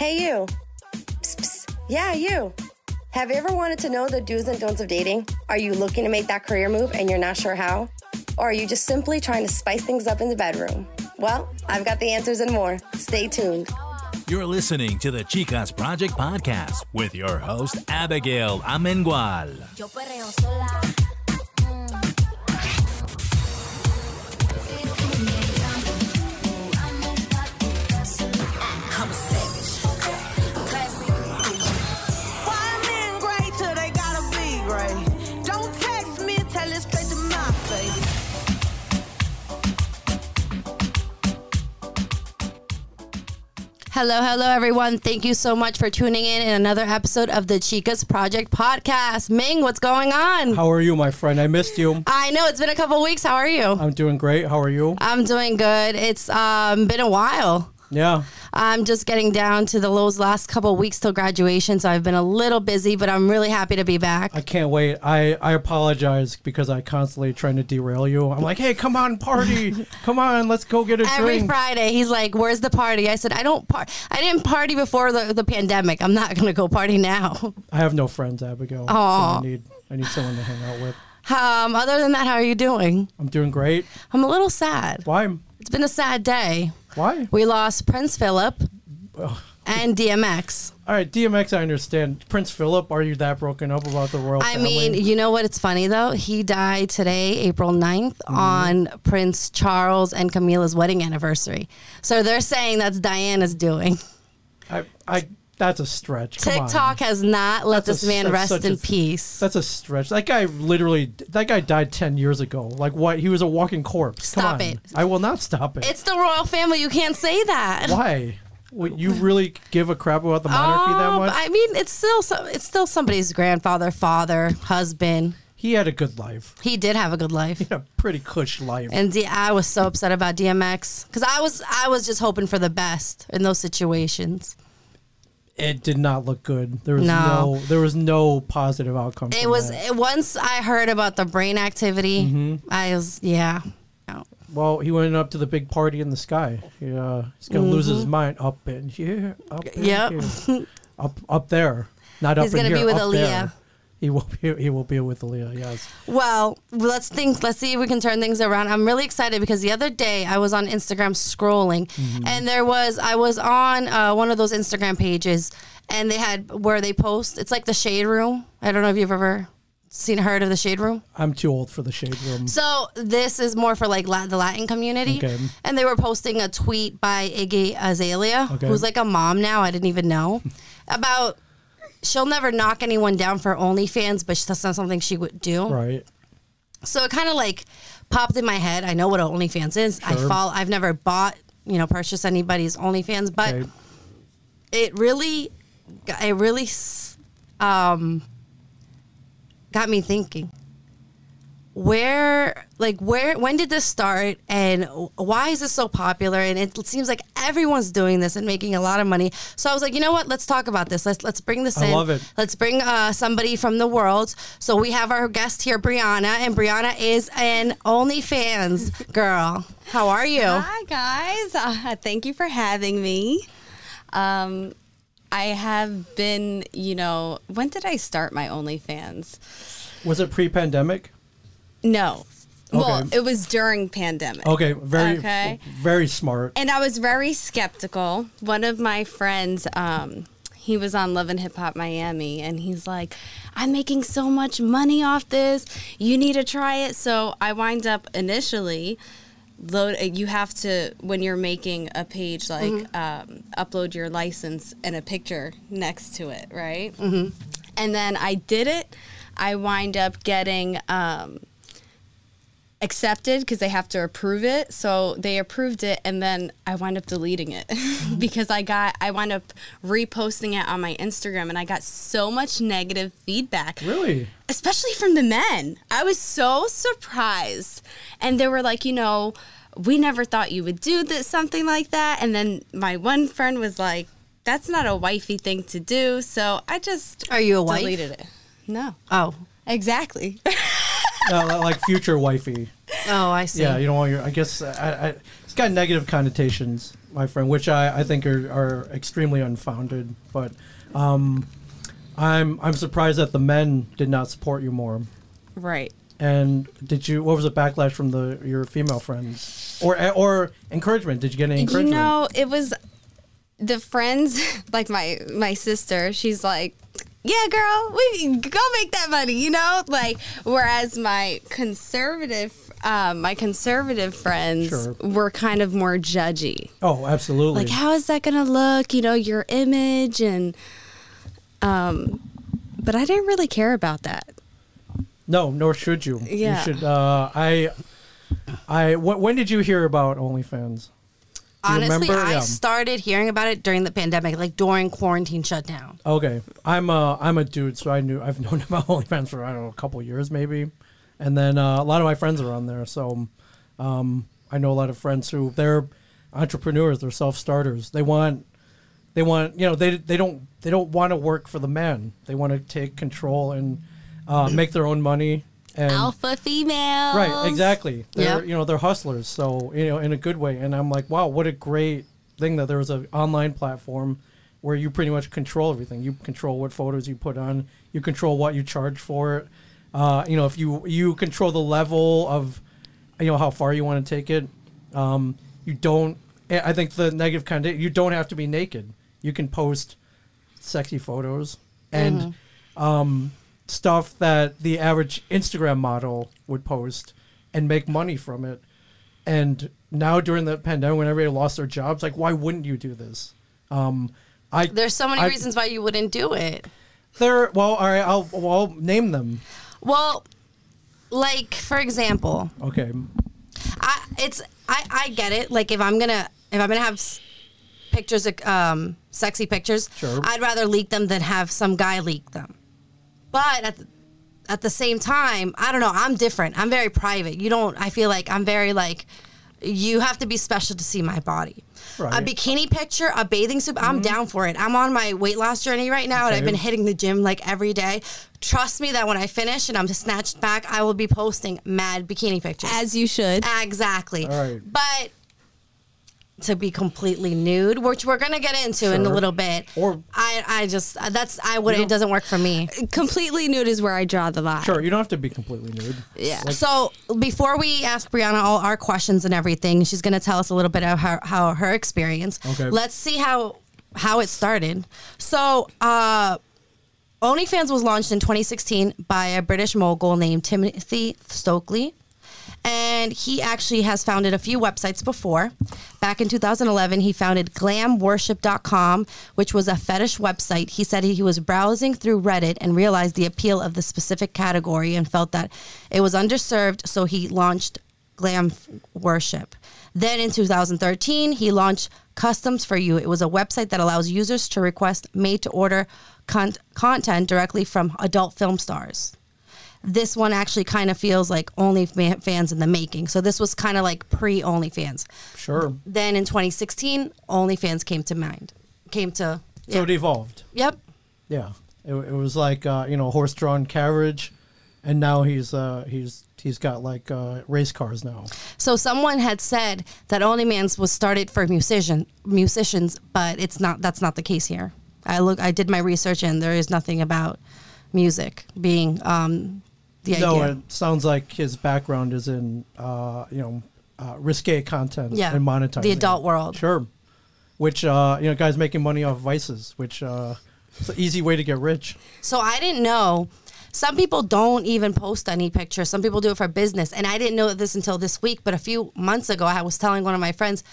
Hey, you. Psst, psst. Yeah, you. Have you ever wanted to know the do's and don'ts of dating? Are you looking to make that career move and you're not sure how? Or are you just simply trying to spice things up in the bedroom? Well, I've got the answers and more. Stay tuned. You're listening to the Chicas Project Podcast with your host, Abigail Amengual. Hello, hello, everyone. Thank you so much for tuning in in another episode of the Chicas Project podcast. Ming, what's going on? How are you, my friend? I missed you. I know it's been a couple weeks. How are you? I'm doing great. How are you? I'm doing good. It's um, been a while. Yeah. I'm just getting down to the those last couple weeks till graduation, so I've been a little busy, but I'm really happy to be back. I can't wait. I, I apologize because I constantly trying to derail you. I'm like, hey, come on, party. come on, let's go get a drink. Every drink. Friday, he's like, "Where's the party?" I said, "I don't par- I didn't party before the, the pandemic. I'm not gonna go party now." I have no friends, Abigail. So I need I need someone to hang out with. Um, other than that, how are you doing? I'm doing great. I'm a little sad. Why? It's been a sad day. Why? We lost Prince Philip and DMX. All right, DMX, I understand. Prince Philip, are you that broken up about the royal I family? mean, you know what? It's funny though. He died today, April 9th, Mm-hmm. on Prince Charles and Camilla's wedding anniversary. So they're saying that's Diana's doing. I, I, that's a stretch. Come on. TikTok has not let That's a- this man that's rest such in a- peace. That's a stretch. That guy literally, that guy died 10 years ago. Like what? He was a walking corpse. Come Stop on. it. I will not stop it. It's the royal family. You can't say that. Why? What, you really give a crap about the monarchy that Um, much? I mean, it's still so, it's still somebody's grandfather, father, husband. he had a good life. He did have a good life. He had a pretty cush life. And D- I was so upset about DMX because I was I was just hoping for the best in those situations. It did not look good. There was No. no, there was no positive outcome. It was that. once I heard about the brain activity, Mm-hmm. I was yeah. No. well, he went up to the big party in the sky. He, uh, he's gonna lose his mind up in here, up in Mm-hmm. Yep. here. up up there, not up He's in gonna be here, with up there. He will be. He will be with Aaliyah. Yes. Well, let's think. Let's see if we can turn things around. I'm really excited because the other day I was on Instagram scrolling, Mm-hmm. and there was I was on uh, one of those Instagram pages, and they had where they post. It's like the Shade Room. I don't know if you've ever seen heard of the Shade Room. I'm too old for the shade room. So this is more for like La- the Latin community, Okay. and they were posting a tweet by Iggy Azalea, Okay. who's like a mom now. I didn't even know about. She'll never knock anyone down for OnlyFans, but that's not something she would do. Right. So it kind of like popped in my head. I know what OnlyFans is. I Sure. follow. I've never bought, you know, purchased anybody's OnlyFans, but Okay. it really, it really, um, got me thinking. Where, like, where, when did this start, and why is this so popular? And it seems like everyone's doing this and making a lot of money. So I was like, you know what? Let's talk about this. Let's let's bring this I in. love it. Let's bring uh, somebody from the world. So we have our guest here, Brianna, and Brianna is an OnlyFans girl. How are you? Hi guys, uh, thank you for having me. Um, I have been, you know, when did I start my OnlyFans? Was it pre-pandemic? No, well, it was during pandemic. Okay. Very. Okay. Very smart. and I was very skeptical. One of my friends, um, he was on Love and Hip Hop Miami, and he's like, "I'm making so much money off this. You need to try it." So I wind up initially load. You have to when you're making a page like um, upload your license and a picture next to it, right? Mm-hmm. And then I did it. I wind up getting. Um, accepted because they have to approve it. So they approved it, and then I wind up deleting it because I got I wind up reposting it on my Instagram, and I got so much negative feedback, Really? especially from the men. I was so surprised, and they were like, you know. We never thought you would do this, something like that. And then my one friend was like, "That's not a wifey thing to do." So I just Are you a wife? deleted it. No, Oh, exactly. Uh, like future wifey. oh, I see. Yeah, you don't want your. I guess I, I, it's got negative connotations, my friend, which I, I think are, are extremely unfounded. But um, I'm I'm surprised that the men did not support you more. Right. And did you? What was the backlash from the your female friends, or or encouragement? Did you get any You encouragement? know, it was the friends, like my my sister. She's like, "Yeah, girl, we go make that money," you know. Like, whereas my conservative, um, my conservative friends Sure. were kind of more judgy. oh, absolutely. Like, how is that gonna look? You know, your image and, um, but I didn't really care about that. no, nor should you. Yeah. You should. Uh, I. I. Wh- when did you hear about OnlyFans? Honestly, remember? I Yeah. started hearing about it during the pandemic, like during quarantine shutdown. Okay, I'm a I'm a dude, so I knew I've known about OnlyFans for I don't know a couple years maybe, and then uh, a lot of my friends are on there, so um, I know a lot of friends who they're entrepreneurs, they're self starters. They want they want you know they they don't they don't want to work for the man. They want to take control and uh, make their own money. And Alpha female. Right, exactly. They're Yep. you know they're hustlers, so you know in a good way. And I'm like, wow, what a great thing that there was an online platform where you pretty much control everything. You control what photos you put on. You control what you charge for it. Uh, you know, if you you control the level of, you know, how far you want to take it. Um, you don't. I think the negative kind of you don't have to be naked. You can post sexy photos and um, stuff that the average Instagram model would post and make money from it. And now during the pandemic, when everybody lost their jobs, like why wouldn't you do this? Um, I There's so many I- reasons why you wouldn't do it. There, well, all right, I'll, well, I'll name them. Well, like for example, Okay, I it's I I get it. Like if I'm gonna if I'm gonna have pictures, of, um, sexy pictures, Sure. I'd rather leak them than have some guy leak them. But at the, at the same time, I don't know. I'm different. I'm very private. You don't. I feel like I'm very like. You have to be special to see my body. A bikini picture, a bathing suit, I'm mm-hmm. down for it. I'm on my weight loss journey right now, and I've been hitting the gym like every day. Trust me that when I finish and I'm snatched back, I will be posting mad bikini pictures. As you should. Exactly. All right. But to be completely nude, which we're gonna get into in a little bit, Or- I, I just that's I would You it doesn't work for me. Completely nude is where I draw the line. sure, you don't have to be completely nude. Yeah. so before we ask Brianna all our questions and everything, she's gonna tell us a little bit of her how her experience. Okay. Let's see how how it started. So. uh OnlyFans was launched in 2016 by a British mogul named Timothy Stokely. And he actually has founded a few websites before. Back in 2011, he founded glamworship.com, which was a fetish website. He said he was browsing through Reddit and realized the appeal of the specific category and felt that it was underserved, so he launched Glam Worship. Then in 2013, he launched Customs for You. It was a website that allows users to request made to order con- content directly from adult film stars. This one actually kind of feels like OnlyFans in the making. So this was kind of like pre OnlyFans. Sure. Then in 2016, OnlyFans came to mind. Came to. So it evolved. Yep. Yeah, it, it was like uh, you know horse-drawn carriage, and now he's uh, he's he's got like uh, race cars now. So someone had said that OnlyFans was started for musician musicians, but it's not. That's not the case here. I look. I did my research, and there is nothing about music being um, the No, idea. it sounds like his background is in uh, you know uh, risque content Yeah, and monetizing the adult world. Sure, which uh, you know guys making money off vices, which uh, it's an easy way to get rich. So I didn't know. Some people don't even post any pictures. Some people do it for business. And I didn't know this until this week. But a few months ago, I was telling one of my friends,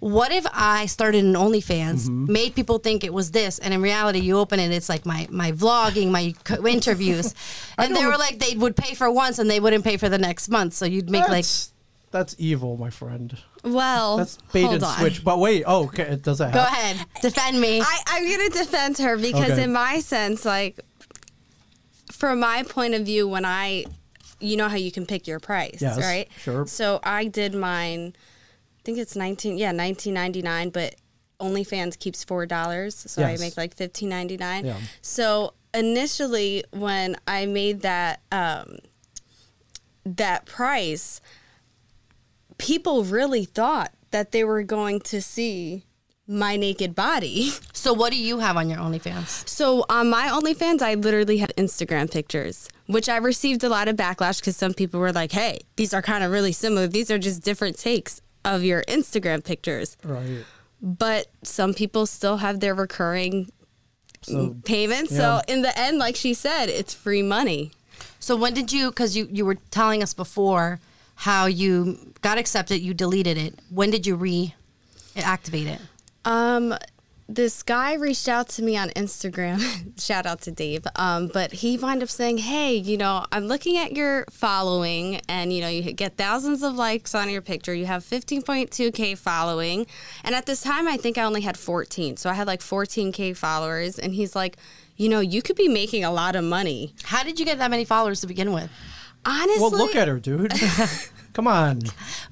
what if I started an OnlyFans, Mm-hmm. made people think it was this, and in reality, you open it, it's like my my vlogging, my co- interviews, and they were like they would pay for once and they wouldn't pay for the next month. So you'd make like That's that's evil, my friend. Well, That's bait hold and on. switch. But wait, oh, okay, does that go happen? ahead, defend me. I, I'm going to defend her because, Okay. in my sense, like, from my point of view, when I, you know how you can pick your price, Yes, right? sure. So I did mine. I think it's nineteen. Yeah, nineteen ninety nine. But OnlyFans keeps four dollars, so Yes. I make like fifteen ninety nine. Yeah. So initially, when I made that um, that price, people really thought that they were going to see my naked body. So what do you have on your OnlyFans? So on my OnlyFans, I literally have Instagram pictures, which I received a lot of backlash because some people were like, "Hey, these are kind of really similar. These are just different takes of your Instagram pictures." Right. But some people still have their recurring So payments. Yeah. So in the end, like she said, it's free money. So when did you? Because you you were telling us before how you got accepted, you deleted it. When did you reactivate it? Um, this guy reached out to me on Instagram. Shout out to Dave. Um, but he wound up saying, "Hey, you know, I'm looking at your following, and you know, you get thousands of likes on your picture. You have 15.2k following, and at this time, I think I only had 14. So I had like 14k followers. And he's like, you know, you could be making a lot of money. How did you get that many followers to begin with? Honestly, well, look at her, dude. Come on.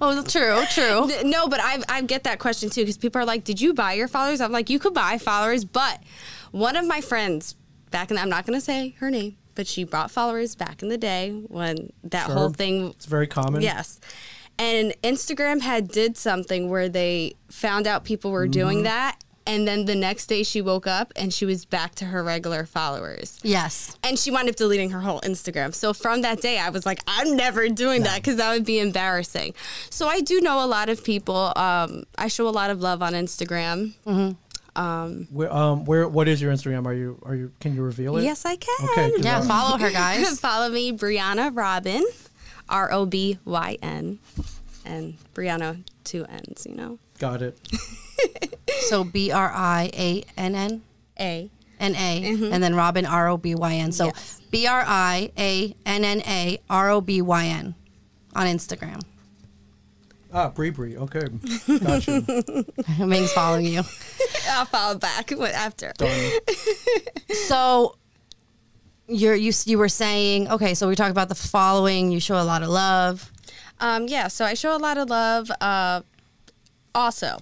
Oh, true, true. No, but I I get that question too because people are like, "Did you buy your followers?" I'm like, "You could buy followers," but one of my friends back in the, I'm not going to say her name, but she bought followers back in the day when that Sure. whole thing. It's very common. Yes, and Instagram had did something where they found out people were doing Mm-hmm. that, and then the next day she woke up and she was back to her regular followers. Yes. And she wound up deleting her whole Instagram. So from that day, I was like, I'm never doing that because that would be embarrassing. So I do know a lot of people. Um, I show a lot of love on Instagram. Um, Where, um, where? What is your Instagram? Are you? Are you? Can you reveal it? Yes, I can. Okay. 'cause Yeah, I- follow her, guys. Follow me, Brianna Robyn, R O B Y N, and Brianna two N's. You know, Got it. So B R I A N N A. N A, and then Robyn R O B Y N. So Yes. B R I A N N A R O B Y N on Instagram. Ah, Bree Bree. Okay. Gotcha. Ming's following you. I'll follow back what after. Done. So you're you you were saying okay. So we talked about the following. You show a lot of love. Um, yeah, so I show a lot of love. Uh, also,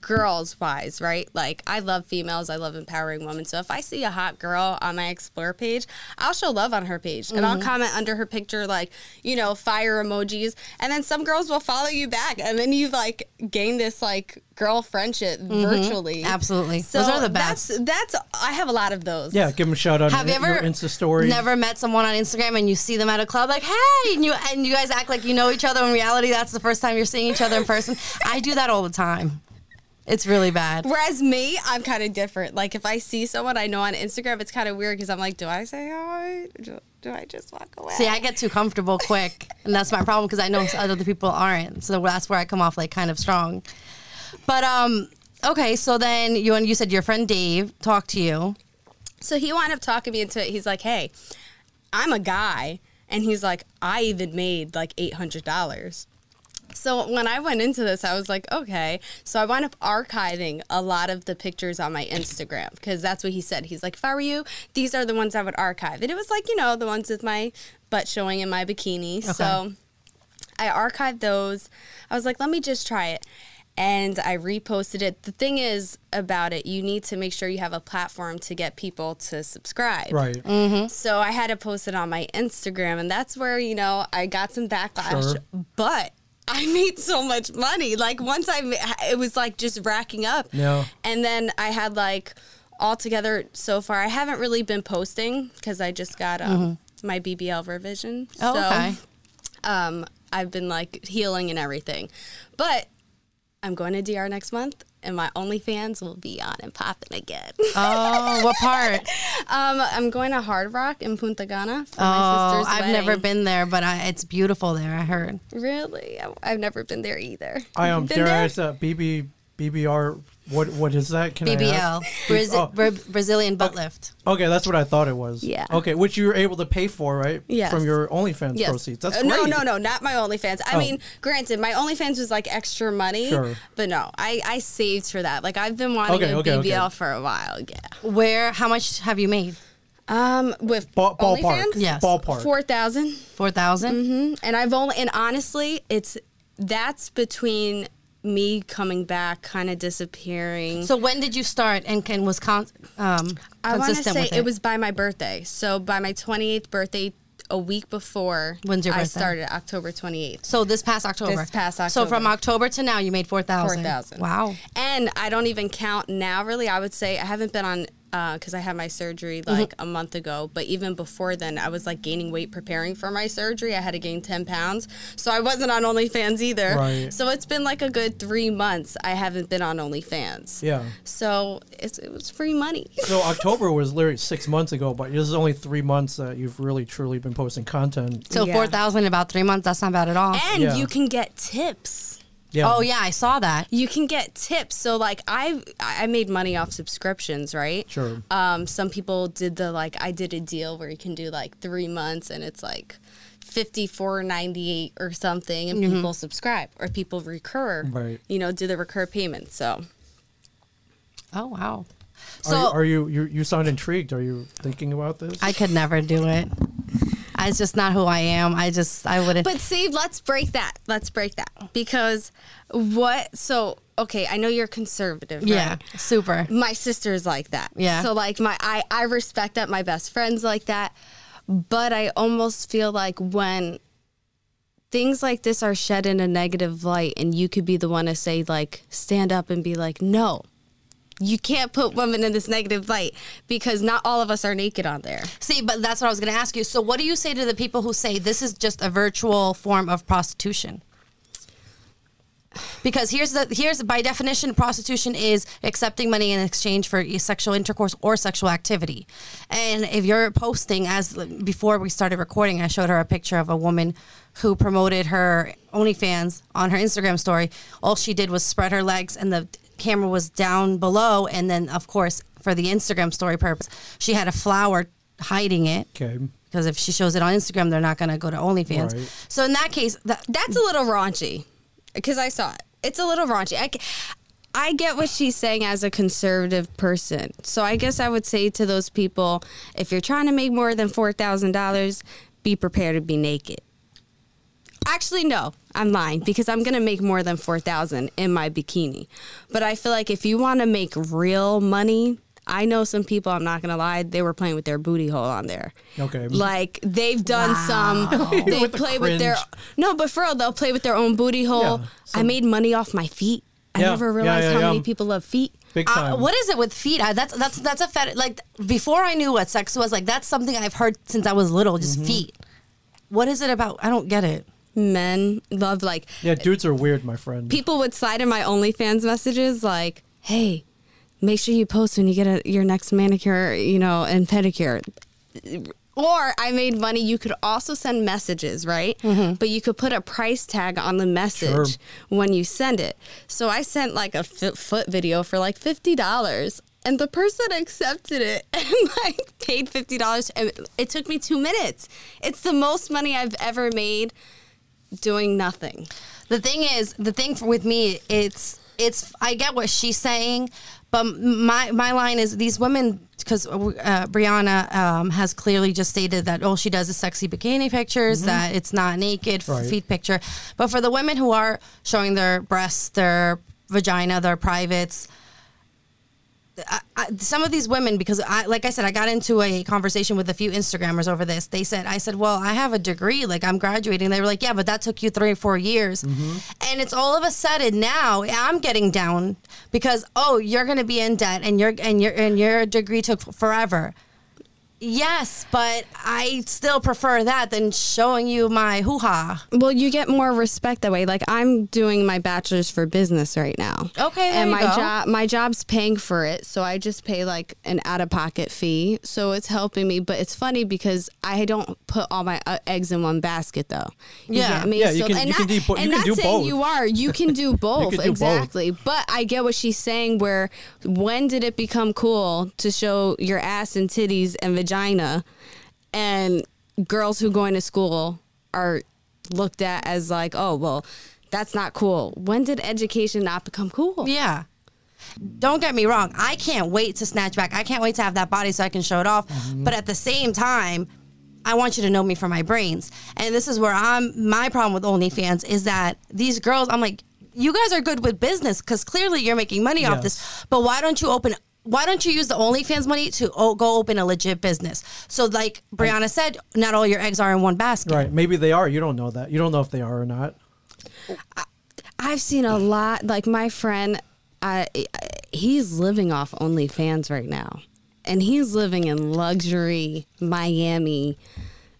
girls wise, right? Like, I love females. I love empowering women. So if I see a hot girl on my Explore page, I'll show love on her page and I'll mm-hmm. comment under her picture, like, you know, fire emojis. And then some girls will follow you back. And then you've like gain this like girl friendship mm-hmm. virtually. Absolutely. So Those are the best. That's, that's, I have a lot of those. Yeah. Give them a shout out. Have in you ever your Insta story? Never met someone on Instagram and you see them at a club like, hey, and you and you guys act like you know each other. In reality, that's the first time you're seeing each other in person. I do that all the time. It's really bad. Whereas me, I'm kind of different. Like if I see someone I know on Instagram, it's kind of weird because I'm like, do I say hi? Do, do I just walk away? See, I get too comfortable quick, and that's my problem because I know other people aren't. So that's where I come off like kind of strong. But um, okay. So then you and you said your friend Dave talked to you. So he wound up talking me into it. He's like, hey, I'm a guy. And he's like, I even made like $800. So when I went into this, I was like, okay. So I wound up archiving a lot of the pictures on my Instagram because that's what he said. He's like, if I were you, these are the ones I would archive. And it was like, you know, the ones with my butt showing in my bikini. So I archived those. I was like, let me just try it. And I reposted it. The thing is about it, you need to make sure you have a platform to get people to subscribe. Right. Mm. So I had to post it on my Instagram, and that's where, you know, I got some backlash. Sure. But I made so much money. Like, once I, it was like just racking up. Yeah. And then I had like altogether so far, I haven't really been posting because I just got um, my BBL revision. Mm-hmm. Oh, so, okay. um, I've been like healing and everything. But I'm going to DR next month, and my OnlyFans will be on and popping again. Oh, what part? um, I'm going to Hard Rock in Punta Cana for Oh, my sister's I've never been there, but I, it's beautiful there. I heard. Really, I- I've never been there either. I um. Been Dare I there? ask that BB BBR? What what is that? Can I BBL, ask? Brazi- Oh. Bra- Brazilian butt lift. Okay, that's what I thought it was. Yeah. Okay, which you were able to pay for, right? Yes. From your OnlyFans Yes. proceeds. That's Uh, great. No, no, no, not my OnlyFans. I Oh. mean, granted, my OnlyFans was like extra money, Sure. but no, I, I saved for that. Like I've been wanting Okay, a okay, BBL okay. for a while. Yeah. Where? How much have you made? Um, with Ball, ballpark. OnlyFans, Yes. Ballpark. four thousand. Four thousand. and I've only and honestly, it's that's between me coming back, kind of disappearing. So when did you start and can was con- um, I want to say with it? was by my birthday. So by my 28th birthday, a week before When's your I birthday? started, October 28th. So this past October. This past October. So from October. To now, you made four thousand. 4,000. Wow. And I don't even count now, really. I would say I haven't been on, because I had my surgery Mm-hmm. like a month ago. But even before then, I was like gaining weight preparing for my surgery. I had to gain 10 pounds. So I wasn't on OnlyFans either. Right. So it's been like a good three months I haven't been on OnlyFans. Yeah. So it's, it was free money. So October was literally six months ago, but this is only three months that you've really truly been posting content. So Yeah. four thousand about three months. That's not bad at all. And Yeah. you can get tips. Yeah. Oh yeah, I saw that. you can get tips. So like I I made money off subscriptions, right? Sure. Um, some people did the like I did a deal where you can do like three months and it's like fifty four ninety eight or something, and people subscribe or people recur. Right. You know, do the recur payment. So Oh wow. Are, So you, are you, you you sound intrigued? Are you thinking about this? I could never do it. It's just not who I am. I just I wouldn't. But see, let's break that. Let's break that because what? So okay, I know you're conservative. yeah, right? super. my sister's like that. Yeah. So like my I I respect that my best friends like that, but I almost feel like when things like this are shed in a negative light and you could be the one to say like stand up and be like no. You can't put women in this negative light because not all of us are naked on there. See, but that's what I was going to ask you. So, what do you say to the people who say this is just a virtual form of prostitution? Because here's the here's by definition, prostitution is accepting money in exchange for sexual intercourse or sexual activity. And if you're posting, as before we started recording, I showed her a picture of a woman who promoted her OnlyFans on her Instagram story. All she did was spread her legs, and the camera was down below. And then, of course, for the Instagram story purpose, she had a flower hiding it okay. because if she shows it on Instagram, they're not going to go to OnlyFans. Right. So in that case, that, That's a little raunchy because I saw it. It's a little raunchy. I, I get what she's saying as a conservative person. So I guess I would say to those people if you're trying to make more than $4,000, be prepared to be naked. Actually, no, I'm lying because I'm going to make more than 4000 in my bikini. But I feel like if you want to make real money, I know some people, I'm not going to lie, they were playing with their booty hole on there. Okay. Like they've done some, they With the play with their, no, but for real, they'll play with their own booty hole. Yeah, I made money off my feet. I Yeah, never realized yeah, how yeah. many people love feet. Big uh, what is it with feet? I, that's that's that's a fetish. Like before I knew what sex was, like that's something I've heard since I was little. Just Mm-hmm. feet. What is it about? I don't get it. Men love like Yeah, dudes are weird, my friend. people would slide in my OnlyFans messages like, "Hey, make sure you post when you get a, your next manicure, you know, and pedicure." Or I made money. You could also send messages, right? Mm-hmm. But you could put a price tag on the message Sure. when you send it. So I sent like a f- foot video for like fifty dollars, and the person accepted it and like paid fifty dollars. And it took me two minutes. It's the most money I've ever made doing nothing. The thing is, the thing for, with me, it's it's. I get what she's saying, but my my line is these women because uh, Brianna um, has clearly just stated that all she does is sexy bikini pictures, that it's not naked Right. feet picture. But for the women who are showing their breasts, their vagina, their privates. I, I, some of these women, because I, like I said, I got into a conversation with a few Instagrammers over this. They said, I said, well, I have a degree, like I'm graduating. They were like, yeah, but that took you three or four years. Mm-hmm. And it's all of a sudden now I'm getting down because, oh, you're going to be in debt and your, and your, and your degree took forever. Yes, but I still prefer that than showing you my hoo ha. Well, you get more respect that way. Like I'm doing my bachelor's for business right now. Okay, there and you my job, my job's paying for it, so I just pay like an out of pocket fee. So it's helping me. But it's funny because I don't put all my uh, eggs in one basket, though. You Yeah. get me? Yeah, you can- and you not- do bo- you and can not do saying both. You are. You can do both. can do both. exactly. But I get what she's saying. Where when did it become cool to show your ass and titties and vagina? And girls who going to school are looked at as like, oh, well, that's not cool. When did education not become cool? Yeah. Don't get me wrong. I can't wait to snatch back. I can't wait to have that body so I can show it off. Mm-hmm. But at the same time, I want you to know me for my brains. And this is where I'm my problem with OnlyFans is that these girls, I'm like, you guys are good with business because clearly you're making money off this. But why don't you open why don't you use the OnlyFans money to o- go open a legit business? So, like Brianna said, not all your eggs are in one basket. Right. Maybe they are. You don't know that. You don't know if they are or not. I've seen a lot. Like my friend, uh, I, he's living off OnlyFans right now, and he's living in luxury Miami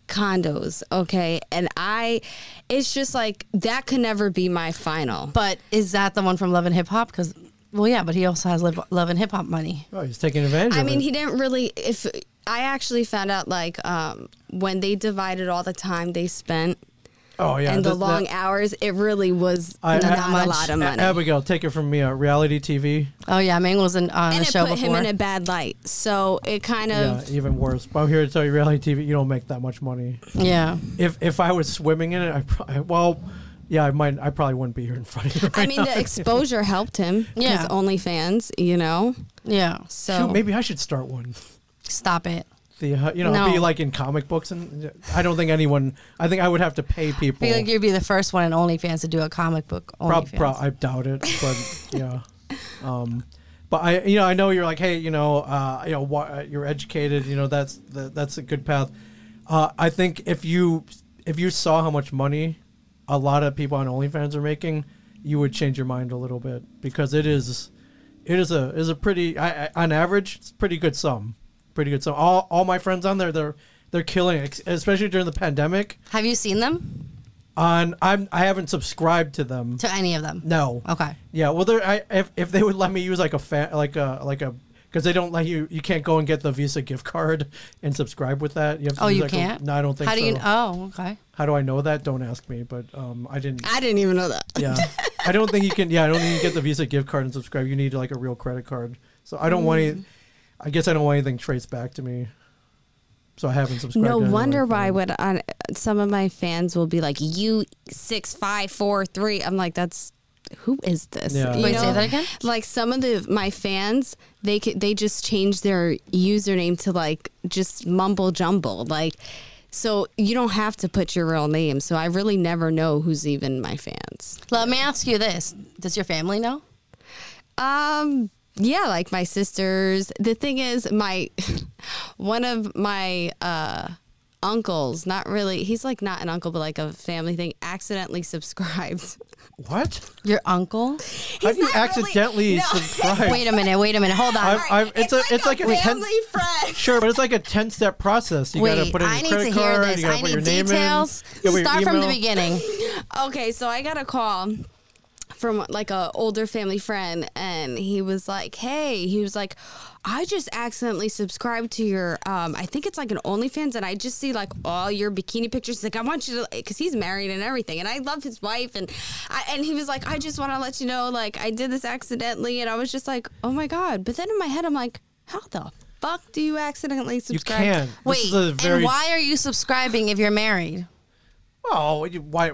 condos. Okay, and I, it's just like that could never be my final. But is that the one from Love and Hip Hop? Because, well, yeah, but he also has Live, Love and Hip Hop money. Oh, he's taking advantage I of mean, it. he didn't really. If I actually found out, like, um, when they divided all the time they spent oh, yeah. and the that- long that- hours, it really was I- not I- a lot of A- money. Abigail, take it from me. Uh, reality TV. Oh, yeah, Ming was in, on and the it show put him in a bad light. So it kind of Yeah, of even worse. But I'm here to tell you, reality TV, you don't make that much money. yeah. If if I was swimming in it, I probably, well, yeah, I might. I probably wouldn't be here in front of you. I mean, now. the exposure helped him. Yeah. Because OnlyFans, you know? Yeah. So Shoot, maybe I should start one. Stop it. The uh, you know No. be like in comic books, and I don't think anyone. I think I would have to pay people. I feel like you'd be the first one in OnlyFans to do a comic book Prob- OnlyFans. prob- I doubt it, but yeah. Um, but I, you know, I know you're like, hey, you know, uh, you know, wha- uh, you're educated. You know, that's the, that's a good path. Uh, I think if you if you saw how much money a lot of people on OnlyFans are making, you would change your mind a little bit because it is it is a is a pretty I, I, on average it's pretty good sum, pretty good sum. All all my friends on there they're they're killing it, especially during the pandemic. Have you seen them? On I'm I haven't subscribed to them. To any of them? No. Okay. Yeah, well, there. I if, if they would let me use like a fan like a like a because they don't let you you can't go and get the Visa gift card and subscribe with that. You have to Oh, you like, can't? no, I don't think How do so. you? Oh, okay. How do I know that? Don't ask me. But um, I didn't. I didn't even know that. Yeah, I don't think you can. Yeah, I don't think you can get the Visa gift card and subscribe. You need like a real credit card. So I don't want Mm. any. I guess I don't want anything traced back to me. So I haven't subscribed. No to wonder why friends. would on some of my fans will be like you six five four three. I'm like that's who is this? Yeah. You Wait, say that again? Like some of the my fans, they could, they just changed their username to like just mumble jumble like. So you don't have to put your real name. So I really never know who's even my fans. Let me ask you this: Does your family know? Um, yeah, like my sisters. The thing is, my one of my uh uncles, not really. He's like not an uncle, but like a family thing. Accidentally subscribed. What? Your uncle? How do you not really- accidentally no. subscribe? Wait a minute. Wait a minute. Hold on. I've, I've, it's, a it's like a, ten, family friend. Sure, but it's like a ten step process. You gotta put in your I need credit to hear card. this. You gotta I put your need name details. in. you your Start from the beginning. Okay, so I got a call from like a older family friend and he was like, "Hey, he was like, I just accidentally subscribed to your um I think it's like an OnlyFans and I just see like all your bikini pictures like I want you to cuz he's married and everything and I love his wife and I, and he was like, "I just want to let you know like I did this accidentally." And I was just like, "Oh my god." But then in my head I'm like, "How the fuck do you accidentally subscribe? You subscribe?" can. This Wait, is a very and why are you subscribing if you're married? Oh, you, why?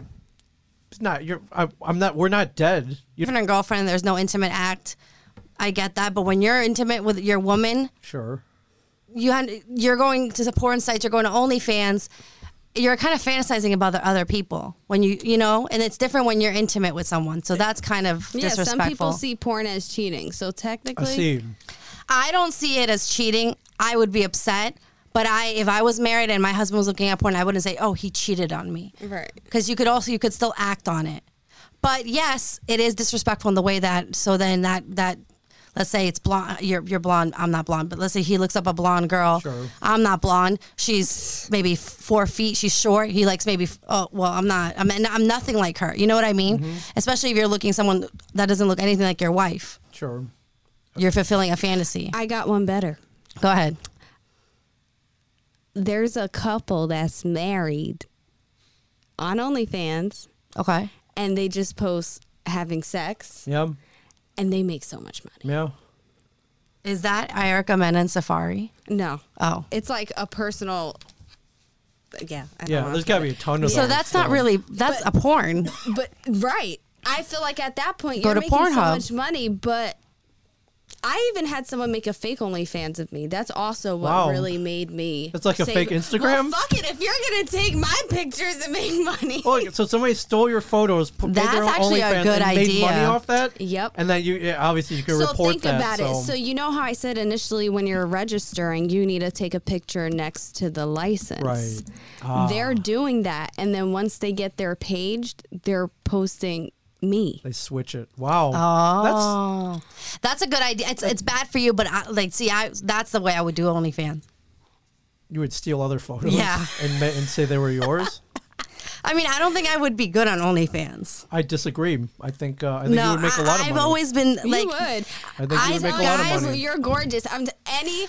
It's not. You're. I, I'm not. We're not dead. You, Boyfriend and girlfriend, there's no intimate act. I get that, but when you're intimate with your woman, sure. you had, you're going to the porn sites, you're going to OnlyFans. You're kind of fantasizing about the other people when you you know, and it's different when you're intimate with someone. So that's kind of Yeah, disrespectful. some people see porn as cheating. So technically, I technically see. I don't see it as cheating. I would be upset, but I if I was married and my husband was looking at porn, I wouldn't say, "Oh, he cheated on me." Right. Because you could also you could still act on it. But yes, it is disrespectful in the way that so then that that let's say it's blonde you're you're blonde, I'm not blonde, but let's say he looks up a blonde girl. Sure. I'm not blonde. She's maybe 4 feet, she's short. He likes maybe oh, well, I'm not I'm I'm nothing like her. You know what I mean? Mm-hmm. Especially if you're looking someone that doesn't look anything like your wife. Sure. You're fulfilling a fantasy. I got one better. Go ahead. there's a couple that's married on OnlyFans Okay. and they just post having sex Yeah. And they make so much money. Yeah. Is that Erica Mena and Safaree? No. Oh. It's like a personal yeah. I Yeah. there's got to be a ton of. So those, that's not really that's a porn. But right. I feel like at that point Go you're to making so Pornhub. much money, but I even had someone make a fake OnlyFans of me. That's also what Wow. really made me. It's like a fake Instagram? Well, fuck it. If you're gonna take my pictures and make money, Oh, so somebody stole your photos, put, made their That's own actually a OnlyFans, good and made money off that. Yep. And then you yeah, obviously you can so report think that. about it. So you know how I said initially when you're registering, you need to take a picture next to the license. Right. Ah. They're doing that, and then once they get their page, they're posting me. they switch it. Wow. Oh, that's a good idea. It's it's bad for you, but I, like, see, I that's the way I would do OnlyFans. That's you would steal other photos. Yeah. And and say they were yours. I mean, I don't think I would be good on OnlyFans. I disagree. I think uh, I think you No, would make a lot I, of I've money. always been like, you would. I think you would make a lot of guys, money. you're gorgeous. I'm t- any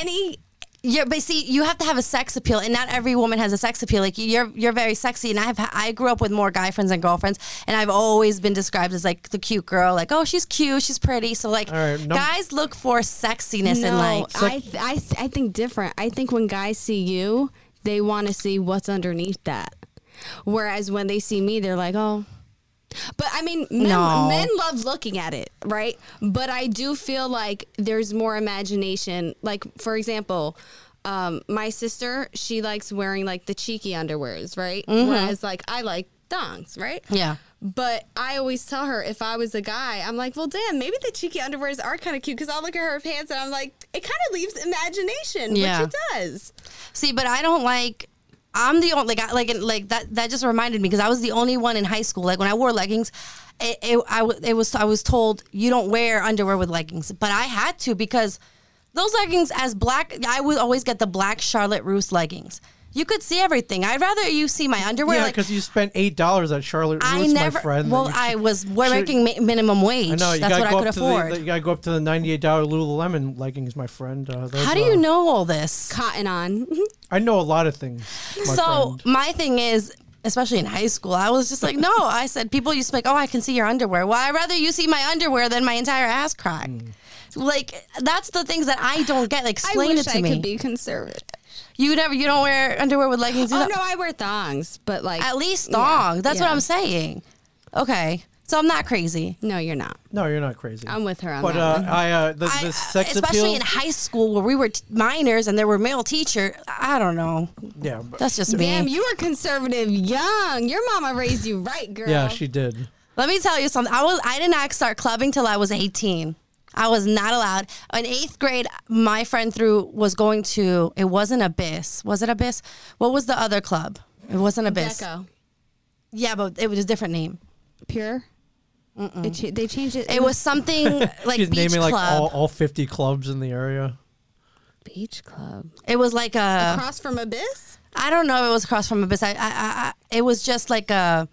any. Yeah, but see, you have to have a sex appeal, and not every woman has a sex appeal. Like you're, you're very sexy, and I've, I grew up with more guy friends than girlfriends, and I've always been described as like the cute girl. Like, oh, she's cute, she's pretty. So like, All right, no- guys look for sexiness No, and like, I, th- I, th- I think different. I think when guys see you, they want to see what's underneath that. Whereas when they see me, they're like, oh. But I mean, men, No. men love looking at it, right? But I do feel like there's more imagination. Like, for example, um, my sister, she likes wearing like the cheeky underwears, right? Whereas like I like thongs, right? yeah. But I always tell her if I was a guy, I'm like, well, damn, maybe the cheeky underwears are kind of cute because I'll look at her pants and I'm like, it kind of leaves imagination, Yeah. which it does. See, but I don't like. I'm the only like I, like like that. That just reminded me because I was the only one in high school. Like when I wore leggings, it, it I it was I was told you don't wear underwear with leggings, but I had to because those leggings as black. I would always get the black Charlotte Russe leggings. You could see everything. I'd rather you see my underwear. yeah, like, because you spent eight dollars at Charlotte I Russe, never. my friend. well, that I should- was should- working mi- minimum wage. I know you That's gotta what I could up to afford. the you gotta go up to the ninety eight dollar Lululemon leggings, my friend. Uh, those, How do uh, you know all this? Cotton on. I know a lot of things. My so friend. my thing is especially in high school i was just like no i said people used to be like oh i can see your underwear well i'd rather you see my underwear than my entire ass crack Hmm. like that's the things that i don't get like I explain wish it to I me could be conservative. You never you don't wear underwear with leggings Oh either? no, I wear thongs, but like at least Yeah, thong that's what i'm saying okay so i'm not crazy No, you're not. no, you're not crazy. I'm with her on but that uh, one. I uh, the, I- the sex especially appeal. in high school where we were t- minors and there were male teacher i don't know yeah, but- that's just me Damn, you were conservative young. Your mama raised you right, girl. yeah, she did. Let me tell you something. I was I did not start clubbing till I was 18. I was not allowed. In eighth grade, my friend through was going to. It wasn't Abyss. Was it Abyss? What was the other club? It wasn't Abyss. Deco. Yeah, but it was a different name. Pure. It cha- they changed it. It was something like She's beach naming like club. all, all fifty clubs in the area. Beach Club. it was like a. Across from Abyss? I don't know. If It was across from Abyss. I, I, I, I, it was just like a.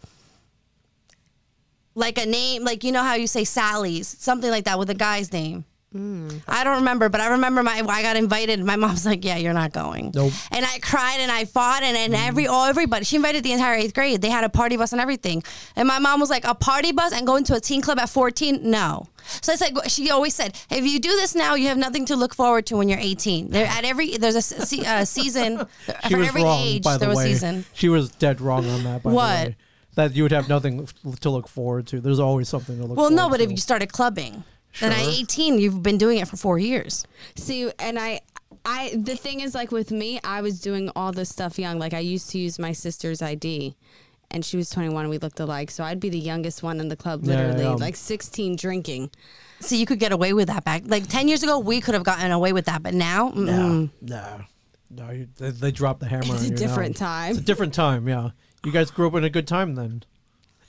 Like a name, like you know how you say Sally's, something like that with a guy's name. I don't remember, but I remember my I got invited. My mom's like, "Yeah, you're not going." Nope. And I cried and I fought and, and every oh everybody. She invited the entire eighth grade. They had a party bus and everything. And my mom was like, "A party bus and going to a teen club at 14? No." So it's like she always said, "If you do this now, you have nothing to look forward to when you're 18." There at every there's a se- uh, season for every wrong, age. by the there was way. season. She was dead wrong on that. By What? The way, that you would have nothing to look forward to. There's always something to look. Well, forward no, but to. if you started clubbing, then at 18, you've been doing it for four years. See, and I, I, the thing is, like with me, I was doing all this stuff young. Like I used to use my sister's ID, and she was 21. We looked alike, so I'd be the youngest one in the club, literally, yeah. like 16, drinking. So you could get away with that back like 10 years ago. We could have gotten away with that, but now, mm-mm. no, no, no. You, they, they dropped the hammer. It's a you now. different time. It's a different time. Yeah, you guys grew up in a good time then.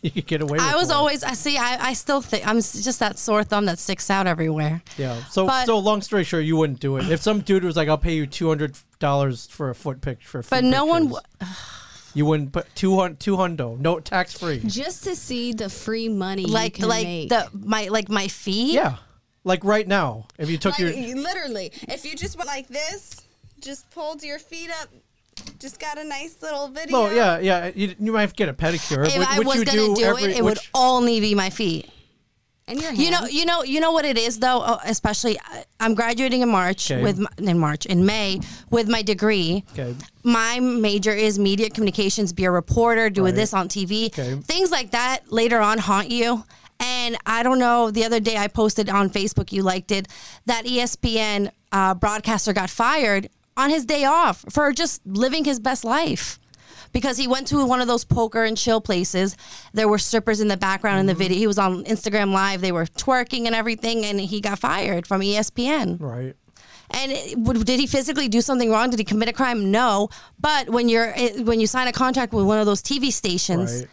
You could get away. with I was more. always. I see. I, I still think I'm just that sore thumb that sticks out everywhere. Yeah. So But- so long story short, you wouldn't do it. If some dude was like, "I'll pay you two hundred dollars for a foot picture," for," But foot no one. pictures," W- you wouldn't put two hundred two hundo, no tax free. Just to see the free money like you can like make. the my like my feet. Yeah, like right now, if you took Like, your literally, if you just went like this, just pulled your feet up, just got a nice little video. no, yeah, yeah, you, you might get a pedicure, If which, I was you gonna do, do, every, it, it would only be my feet. and your You know, you know, you know what it is though. Oh, especially, I- I'm graduating in March Okay. with my, in March in May with my degree. Okay. My major is media communications. Be a reporter, doing Right. this on TV. Okay. Things like that later on haunt you. And I don't know, the other day I posted on Facebook, you liked it, that ESPN uh, broadcaster got fired on his day off for just living his best life. Because he went to one of those poker and chill places. There were strippers in the background in the mm-hmm. video. He was on Instagram Live. They were twerking and everything, and he got fired from ESPN. Right. And it- did he physically do something wrong? Did he commit a crime? No. But when you're eh, when you sign a contract with one of those TV stations, Right.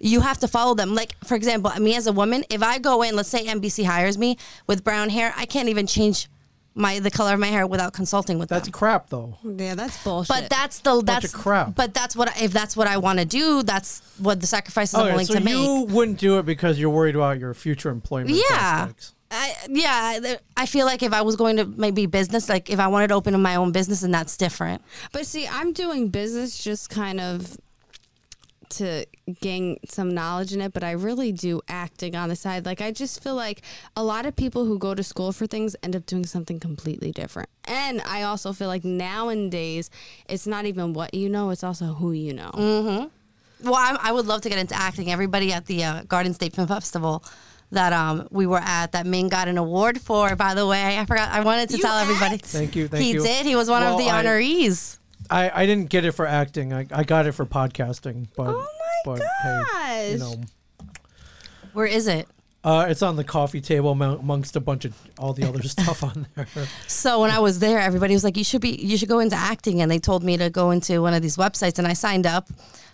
you have to follow them. Like for example, me as a woman, if I go in, let's say NBC hires me with brown hair, I can't even change my the color of my hair without consulting with That's them. crap, though. Yeah, that's bullshit. But that's the that's of crap. But that's what I- if that's what I want to do. That's what the sacrifices I'm willing so to make. you wouldn't do it because you're worried about your future employment. Yeah. prospects. I, yeah, I feel like if I was going to maybe business, like if I wanted to open my own business, and that's different. But see, I'm doing business just kind of to gain some knowledge in it, but I really do acting on the side. Like I just feel like a lot of people who go to school for things end up doing something completely different. And I also feel like nowadays it's not even what you know, it's also who you know. Well, I'm, I would love to get into acting. Everybody at the uh, Garden State Film Festival that um, we were at, that Ming got an award for. By the way, I forgot. I wanted to You tell everybody. Thank you, thank he you. did. He was one of the honorees. I, I I didn't get it for acting. I, I got it for podcasting. But, Oh my but hey, you gosh. know, Where is it? uh, it's on the coffee table amongst a bunch of all the other stuff on there. So when I was there, everybody was like, "You should be, you should go into acting," and they told me to go into one of these websites, and I signed up.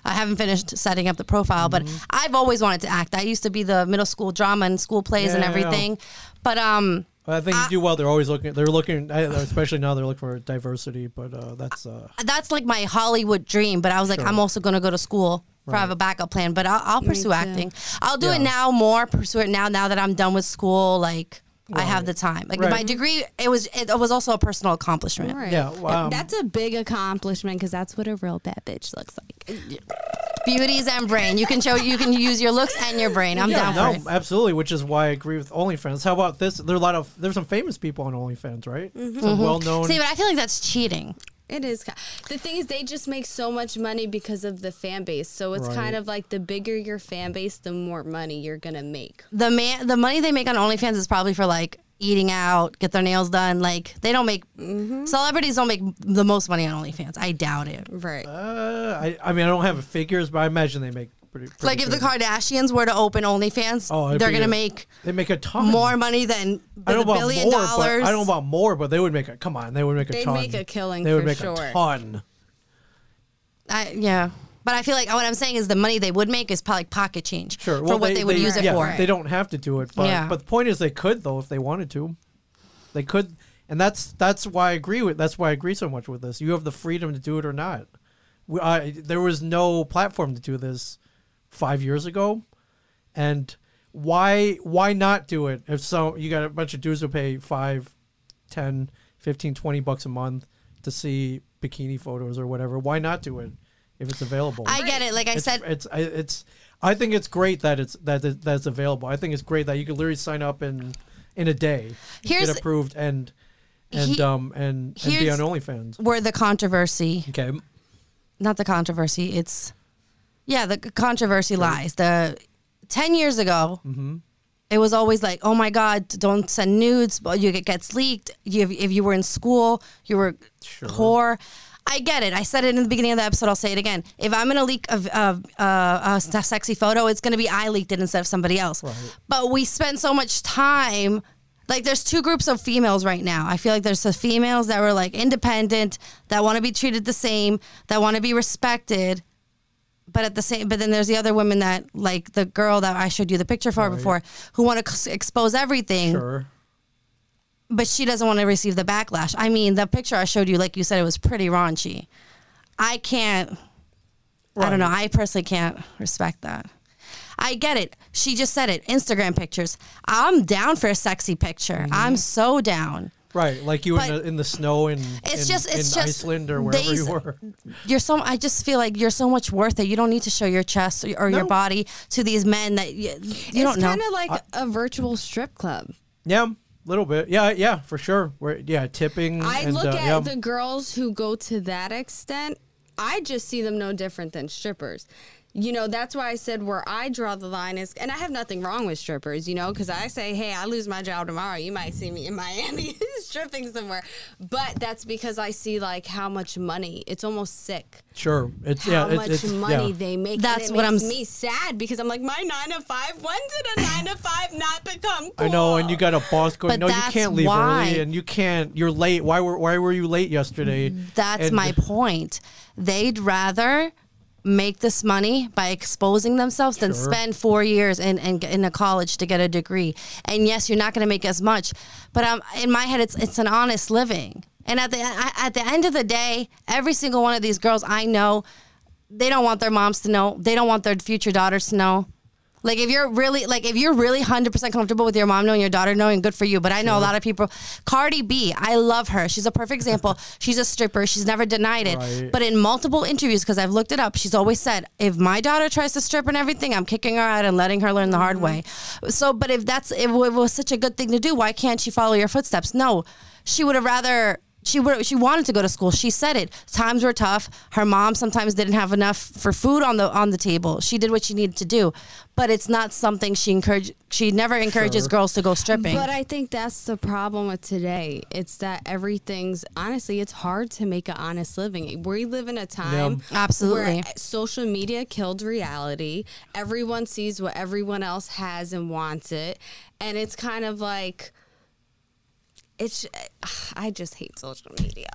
I haven't finished setting up the profile, but Mm-hmm. I've always wanted to act. I used to be the middle school drama and school plays and Yeah, yeah, yeah. everything, but um, I think you do well. They're always looking. They're looking, especially now. They're looking for diversity. But uh, that's uh, that's like my Hollywood dream. But I was like, Sure. I'm also going to go to school. For I have a backup plan, but I'll, I'll pursue acting. I'll do it now more. Pursue it now. Now that I'm done with school, like I have the time. Like Right. my degree, it was it was also a personal accomplishment. Right. Yeah, um, that's a big accomplishment because that's what a real bad bitch looks like. Beauties and brain. You can show. You can use your looks and your brain. I'm yeah, down no, for it. absolutely. Which is why I agree with OnlyFans. How about this? There are a lot of there's some famous people on OnlyFans, right? Some well known. Mm-hmm. See, but I feel like that's cheating. It is. The thing is, they just make so much money because of the fan base. So it's Right. kind of like the bigger your fan base, the more money you're gonna make. The man, the money they make on OnlyFans is probably for like eating out, get their nails done. Like they don't make celebrities don't make the most money on OnlyFans. I doubt it. Right. Uh, I, I mean, I don't have figures, but I imagine they make pretty. pretty Like if the. Kardashians were to open OnlyFans, Oh, they're gonna a- make they make a ton more money than I don't about billion more, dollars. but I don't know about more, but they would make a. Come on, they would make a They'd ton. make a killing They would make sure. a ton. I, yeah. But I feel like what I'm saying is the money they would make is probably pocket change Sure. for well, what they, would use it yeah, for. They don't have to do it, but Yeah. but the point is they could though if they wanted to. They could, and that's that's why I agree with. That's why I agree so much with this. You have the freedom to do it or not. We, I, there was no platform to do this five years ago, and why why not do it? If so, you got a bunch of dudes who pay five, 10, 15, 20 bucks a month to see bikini photos or whatever. Why not do it if it's available? I get it. Like I it's, said, it's I- it's I think it's great that it's that that's available. I think it's great that you can literally sign up in in a day, Here's- get approved, and and He- um and, and be on OnlyFans. where the controversy Okay, not the controversy. It's yeah, the controversy lies. The ten years ago, Mm-hmm. it was always like, oh my god, don't send nudes. But you get gets leaked. You, if you were in school, you were Sure. whore. I get it. I said it in the beginning of the episode. I'll say it again. If I'm gonna leak a, a, a, a sexy photo, it's gonna be I leaked it instead of somebody else. But we spend so much time. Like there's two groups of females right now. I feel like there's the females that were like independent, that want to be treated the same, that want to be respected, but at the same but then there's the other women that like the girl that I showed you the picture for Right. before who want to expose everything sure. but she doesn't want to receive the backlash. I mean, the picture I showed you like you said it was pretty raunchy. I can't I don't know. I personally can't respect that. I get it. She just said it. Instagram pictures. I'm down for a sexy picture. Mm-hmm. I'm so down. Right, like you in the in the snow in it's in, just- it's in just Iceland or wherever these- you were. You're so. I just feel like you're so much worth it. You don't need to show your chest or, or your body to these men that you, you it's don't know. kind of like a virtual strip club. Yeah, a little bit. Yeah, yeah, for sure. Where yeah, tipping. I and, look uh, at yeah. the girls who go to that extent. I just see them no different than strippers. You know, that's why I said where I draw the line is, and I have nothing wrong with strippers, you know, because I say, hey, I lose my job tomorrow. You might see me in Miami stripping somewhere. But that's because I see like how much money. It's almost sick. Sure. It's How yeah. much it's, it's, money yeah. they make. That's and it what I'm makes me sad because I'm like, my nine to five. When did a nine to five not become cool? I know, and you got a boss going. But no, you can't leave why- early, and you can't. You're late. Why were Why were you late yesterday? That's And- my point. They'd rather make this money by exposing themselves than spend four years in, in in a college to get a degree. And yes, you're not going to make as much, but um, in my head, it's it's an honest living. And at the at the end of the day, every single one of these girls I know, they don't want their moms to know. They don't want their future daughters to know. Like if you're really like if you're really hundred percent comfortable with your mom knowing your daughter knowing, good for you. But I know a lot of people. Cardi B, I love her. She's a perfect example. She's a stripper. She's never denied it. Right. But in multiple interviews, because I've looked it up, she's always said, if my daughter tries to strip and everything, I'm kicking her out and letting her learn the hard mm-hmm. way. So, but if that's if it was such a good thing to do, why can't she follow your footsteps? No, she would have rather she would she wanted to go to school. She said it. Times were tough. Her mom sometimes didn't have enough for food on the on the table. She did what she needed to do, but it's not something she encourage. She never encourages Sure. girls to go stripping. But I think that's the problem with today. It's that everything's honestly, it's hard to make an honest living. We live in a time Absolutely. where social media killed reality. Everyone sees what everyone else has and wants it, and it's kind of like it's. I just hate social media.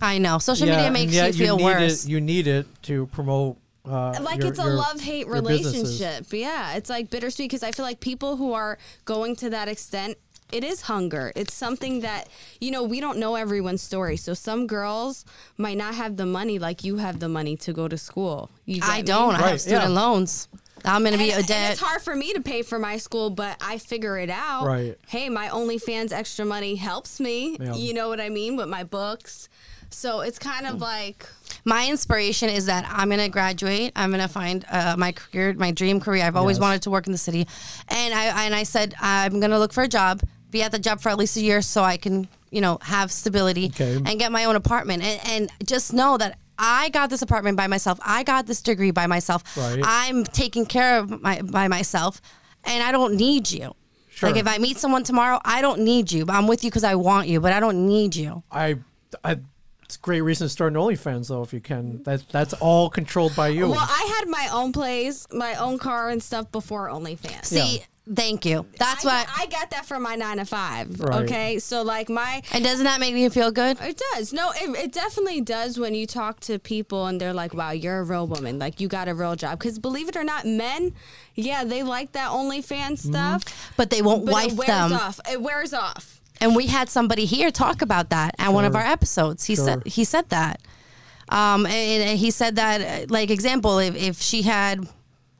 I know social Yeah, media makes yet you feel need worse. It, you need it to promote. Uh, like your- it's a your- love hate relationship. Yeah, it's like bittersweet because I feel like people who are going to that extent, it is hunger. It's something that you know we don't know everyone's story. So some girls might not have the money like you have the money to go to school. You I don't. I Right, have student yeah. loans. I'm gonna be a debt. and it's hard for me to pay for my school, but I figure it out. Right. Hey, my OnlyFans extra money helps me. Yeah. You know what I mean with my books. So it's kind of like my inspiration is that I'm gonna graduate. I'm gonna find uh, my career, my dream career. I've always Yes. wanted to work in the city, and I and I said I'm gonna look for a job, be at the job for at least a year, so I can you know have stability Okay. and get my own apartment, and, and just know that. I got this apartment by myself. I got this degree by myself. Right. I'm taking care of my by myself, and I don't need you. Sure. Like if I meet someone tomorrow, I don't need you. But I'm with you because I want you, but I don't need you. I, I, it's a great reason to start an OnlyFans though, if you can. That that's all controlled by you. well, I had my own place, my own car and stuff before OnlyFans. See, thank you. That's I, why. I got that from my nine to five. Right. Okay, so like my And doesn't that make you feel good? it does no, it, it definitely does when you talk to people and they're like, "Wow, you're a real woman. Like you got a real job." Because believe it or not, men, yeah, they like that OnlyFans stuff, But they won't but wife it wears them. off. It wears off. And we had somebody here talk about that at one of our episodes. He said he said that. Um, and, and he said that, like example, if, if she had,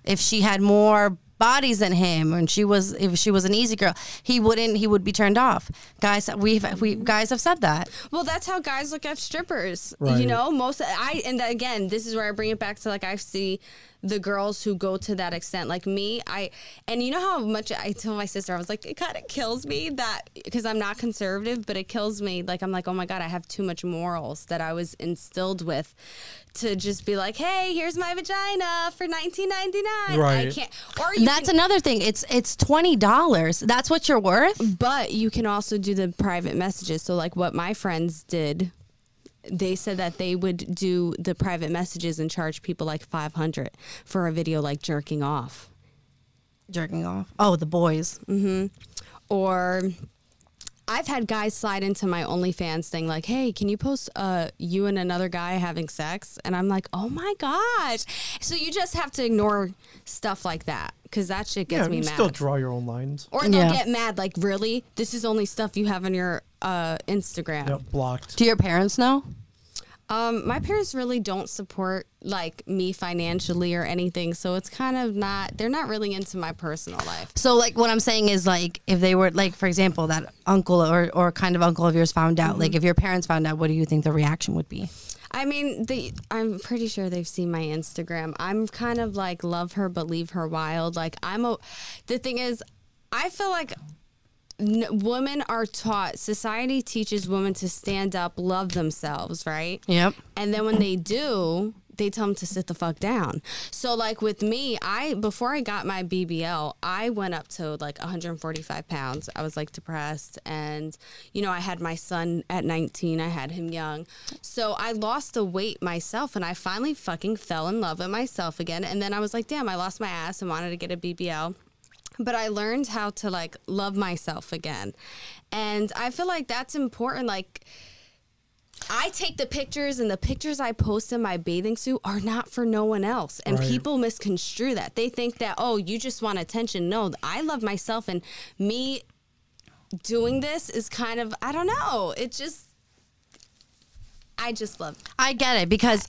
if she had more bodies in him, and she was, if she was an easy girl, he wouldn't, he would be turned off. Guys, we've, we guys have said that. Well, that's how guys look at strippers. You know, most I and again, this is where I bring it back to like I see the girls who go to that extent. Like me, I and you know how much I told my sister I was like, it kind of kills me that because I'm not conservative, but it kills me. Like I'm like, oh my god, I have too much morals that I was instilled with to just be like, hey, here's my vagina for 19.99. Right. I can't. Or you That's can, another thing. It's it's twenty dollars. That's what you're worth. But you can also do the private messages. So, like what my friends did, they said that they would do the private messages and charge people like 500 for a video like jerking off. Jerking off. Oh, the boys. mm-hmm Or I've had guys slide into my OnlyFans thing like, hey, can you post uh, you and another guy having sex? And I'm like, oh my gosh. So you just have to ignore stuff like that because that shit yeah, gets me mad. you mad. still draw your own lines. or they'll Yeah. get mad like, really? This is only stuff you have on your uh, Instagram. Yep, blocked. Do your parents know? Um, my parents really don't support like me financially or anything, so it's kind of not. They're not really into my personal life. So like what I'm saying is like if they were like for example that uncle or or kind of uncle of yours found out like if your parents found out what do you think the reaction would be? I mean, the I'm pretty sure they've seen my Instagram. I'm kind of like love her but leave her wild. Like I'm a. The thing is, I feel like. N- women are taught society teaches women to stand up love themselves right Yep. and then when they do they tell them to sit the fuck down. So like with me, I before I got my BBL, I went up to like 145 pounds. I was like depressed, and you know I had my son at 19. I had him young, so I lost the weight myself, and I finally fucking fell in love with myself again. And then I was like, damn, I lost my ass and wanted to get a BBL but I learned how to like love myself again. And I feel like that's important. Like, I take the pictures, and the pictures I post in my bathing suit are not for no one else. And Right. people misconstrue that. They think that, oh, you just want attention. No, I love myself, and me doing this is kind of, I don't know. It just, I just love It. I get it because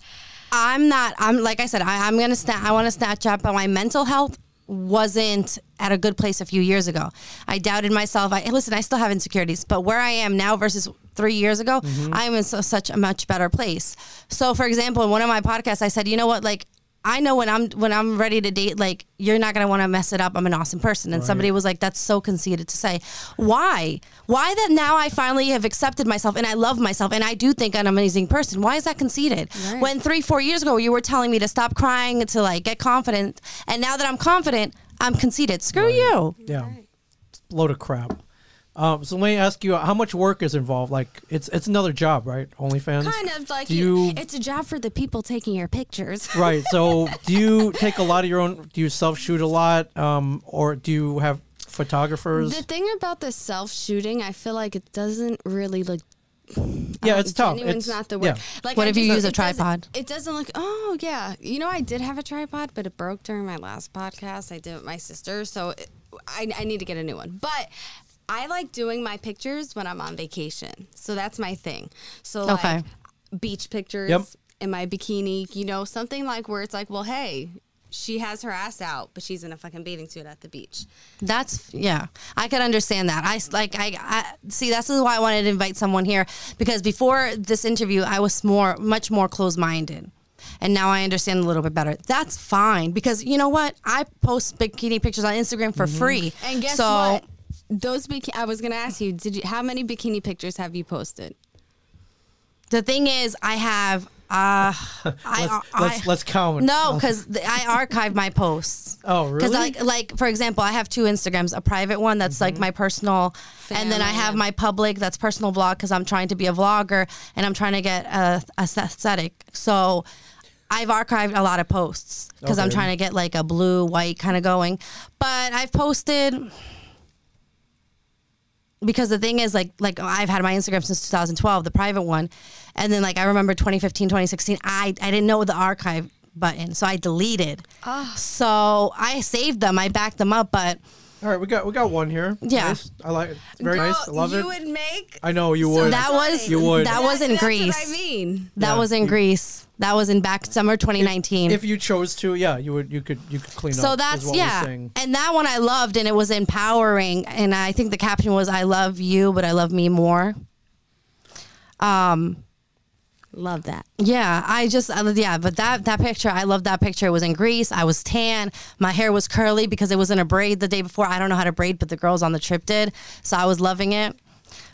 I'm not. I'm like I said. I, I'm gonna snap. I want to snatch up, but my mental health wasn't at a good place a few years ago. I doubted myself. I listen. I still have insecurities, but where I am now versus three years ago, mm-hmm. I am in so, such a much better place. So, for example, in one of my podcasts, I said, you know what, like. I know when I'm when I'm ready to date, like you're not gonna want to mess it up. I'm an awesome person, and somebody was like, "That's so conceited to say." Why? Why that now I finally have accepted myself and I love myself and I do think I'm an amazing person. Why is that conceited? Right. When three, four years ago you were telling me to stop crying to like get confident, and now that I'm confident, I'm conceited. Screw you. Yeah, It's a load of crap. Um, so let me ask you, how much work is involved? Like, it's it's another job, right? OnlyFans. kind of like Do you, you- it's a job for the people taking your pictures. Right. So, do you take a lot of your own? Do you self shoot a lot, um, or do you have photographers? The thing about the self shooting, I feel like it doesn't really look. yeah, um, it's tough. Genuine's It's not the word. yeah. Like, What I if you use a it doesn't- tripod? It doesn't look. Oh yeah, you know I did have a tripod, but it broke during my last podcast. I did it with my sister, so it, I, I need to get a new one. But I like doing my pictures when I'm on vacation, so that's my thing. So like beach pictures Yep. in my bikini, you know, something like where it's like, well, hey. She has her ass out, but she's in a fucking bathing suit at the beach. That's yeah. I could understand that. I s- like I, I see. That's why I wanted to invite someone here because before this interview, I was more, much more closed minded. And now I understand a little bit better. That's fine because you know what? I post bikini pictures on Instagram for mm-hmm. free. And guess so, what? Those bikini. I was gonna ask you. Did you? How many bikini pictures have you posted? The thing is, I have. Uh, Let's, I, let's let's count. No, because I archive my posts. Oh, really? Because like, like for example, I have two Instagrams: a private one that's like Mm-hmm. my personal, and then I have my public that's personal vlog because I'm trying to be a vlogger and I'm trying to get a, a aesthetic. So I've archived a lot of posts because I'm trying to get like a blue white kind of going. But I've posted because the thing is like like I've had my Instagram since 2012, the private one, and then like I remember 2015, 2016, I I didn't know the archive button, so I deleted. Ah. So I saved them, I backed them up, but All right, we got we got one here. Yeah. Nice. I like it. Very nice. I love you it. would make. I know you would. that was You would. that was in That's Greece. What I mean. That Yeah. was in Greece. That was in back summer 2019. if you chose to, yeah, you would. You could. You could clean up. so that's what we're yeah, and that one I loved, and it was empowering. And I think the caption was "I love you, but I love me more." Um, Love that. Yeah, I just I, yeah, but that that picture, I love that picture. It was in Greece. I was tan. My hair was curly because it was in a braid the day before. I don't know how to braid, but the girls on the trip did, so I was loving it.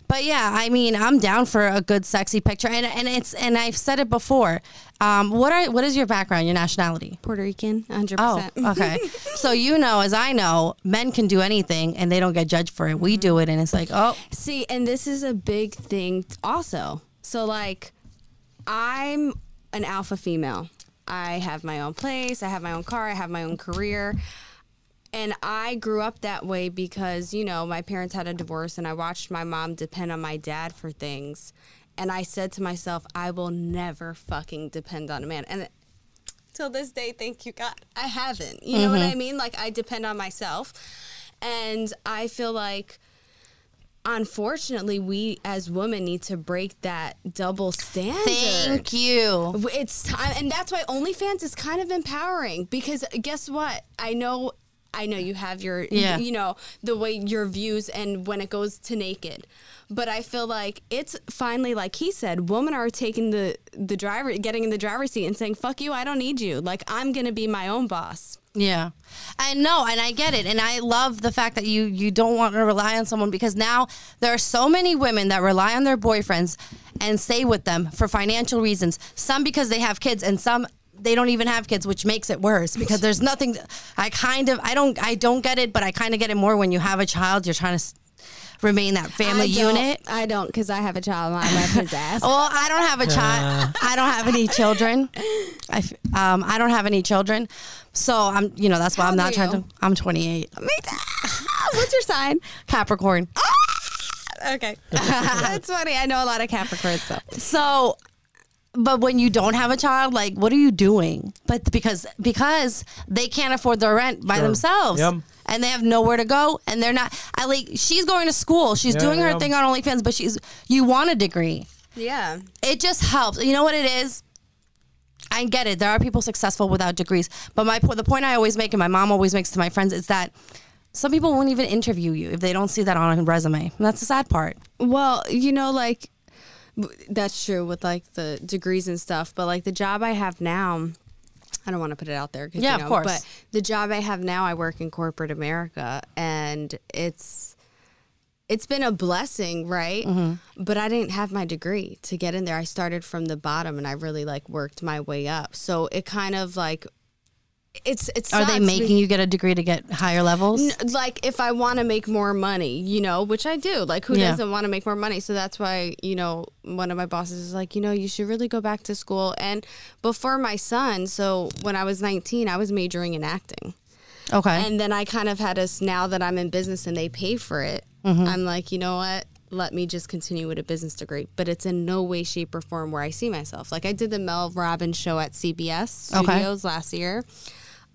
But yeah, I mean, I'm down for a good sexy picture, and and it's and I've said it before. Um, what are what is your background, your nationality? Puerto Rican, 100%. Oh, okay. so you know, as I know, men can do anything and they don't get judged for it. We do it, and it's like, oh, See, and this is a big thing also. So, like, I'm an alpha female. I have my own place, I have my own car, I have my own career. And I grew up that way because, you know, my parents had a divorce and I watched my mom depend on my dad for things. And I said to myself, I will never fucking depend on a man. And till this day, thank you God, I haven't. You know what mm-hmm. I mean? Like I depend on myself. And I feel like unfortunately we as women need to break that double standard. thank you. It's time, and that's why OnlyFans is kind of empowering because guess what? I know, I know you have your, Yeah. you know, the way your views and when it goes to naked, but I feel like it's finally, like he said, women are taking the the driver, getting in the driver's seat and saying, "Fuck you, I don't need you. Like I'm gonna be my own boss." Yeah, I know, and I get it, and I love the fact that you you don't want to rely on someone because now there are so many women that rely on their boyfriends and stay with them for financial reasons. Some because they have kids, and some they don't even have kids, which makes it worse because there's nothing. I kind of I don't I don't get it, but I kind of get it more when you have a child. You're trying to remain that family I unit. I don't because I have a child. and I love his ass. Well, I don't have a child. I don't have any children. I, f- um, I don't have any children, so I'm you know that's why How I'm not trying you? to. I'm 28, Me too. What's your sign? Capricorn. Okay, that's funny. I know a lot of Capricorns. So. So, but when you don't have a child, like, what are you doing? But because because they can't afford their rent by Sure. themselves. Yep. And they have nowhere to go, and they're not. I like. She's going to school. She's Yeah, doing her yeah. thing on OnlyFans, but she's. You want a degree. Yeah. It just helps. You know what it is? I get it. There are people successful without degrees, but my po- the point I always make, and my mom always makes to my friends, is that some people won't even interview you if they don't see that on a resume. And that's the sad part. Well, you know, like that's true with like the degrees and stuff, but like the job I have now, I don't want to put it out there. Yeah, you of know, course. But the job I have now, I work in corporate America, and it's it's been a blessing, right? Mm-hmm. But I didn't have my degree to get in there. I started from the bottom, and I really like worked my way up. So it kind of like it's it's Are they making you get a degree to get higher levels? N- like if I want to make more money, you know, which I do. Like who Yeah. doesn't want to make more money? So that's why, you know, one of my bosses is like, you know, you should really go back to school. And before my son, so when I was 19, I was majoring in acting. Okay. And then I kind of had us now that I'm in business and they pay for it. Mm-hmm. I'm like, you know what? Let me just continue with a business degree, but it's in no way, shape, or form where I see myself. Like I did the Mel Robbins show at CBS Okay. Studios last year.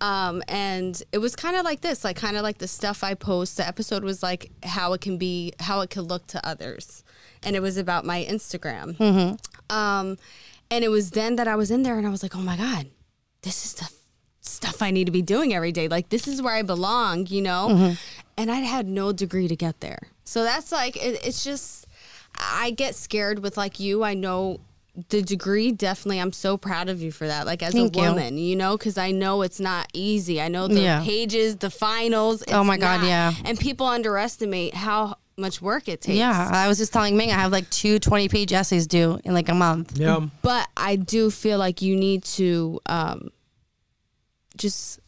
Um, and it was kind of like this, like kind of like the stuff I post. The episode was like how it can be, how it could look to others, and it was about my Instagram. Um, and it was then that I was in there, and I was like, oh my god, this is the f- stuff I need to be doing every day. Like this is where I belong, you know. And I had no degree to get there, so that's like it, it's just I get scared with like you. I know the degree definitely i'm so proud of you for that like as Thank a woman you, know because i know it's not easy i know the Yeah. pages the finals Oh my God, not. yeah. and people underestimate how much work it takes Yeah, I was just telling Ming I have like two 20 page essays due in like a month. Yeah. but i do feel like you need to um just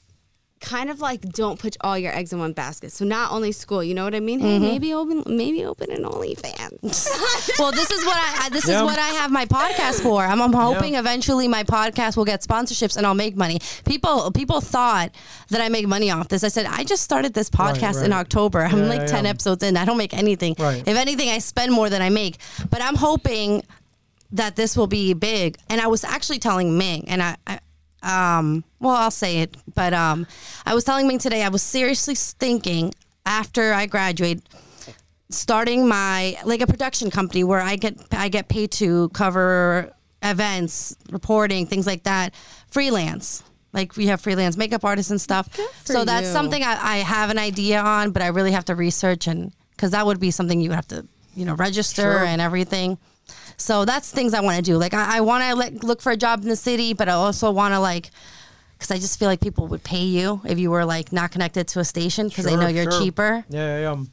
kind of like don't put all your eggs in one basket so not only school you know what i mean Mm-hmm. hey maybe open maybe open an onlyfans Well, this is what I I- this Yeah. is what I have my podcast for. I'm, I'm hoping eventually my podcast will get sponsorships and I'll make money. People people thought that I make money off this. I said I just started this podcast in right. October. I'm Yeah, like yeah, 10 yeah. episodes in. I don't make anything. Right. If anything, I spend more than I make. But I'm hoping that this will be big. And I was actually telling Ming, and I, I um, well, I'll say it, but um, I was telling Ming today, I was seriously thinking after I graduate, starting my like a production company where I get I get paid to cover events, reporting, things like that, freelance. Like we have freelance makeup artists and stuff. So that's you. something I, I have an idea on, but I really have to research and because that would be something you would have to you know register Sure. and everything. So that's things I want to do. Like I, I want to like look for a job in the city, but I also want to like because I just feel like people would pay you if you were like not connected to a station because they know you're sure. cheaper. Yeah, yeah, yeah.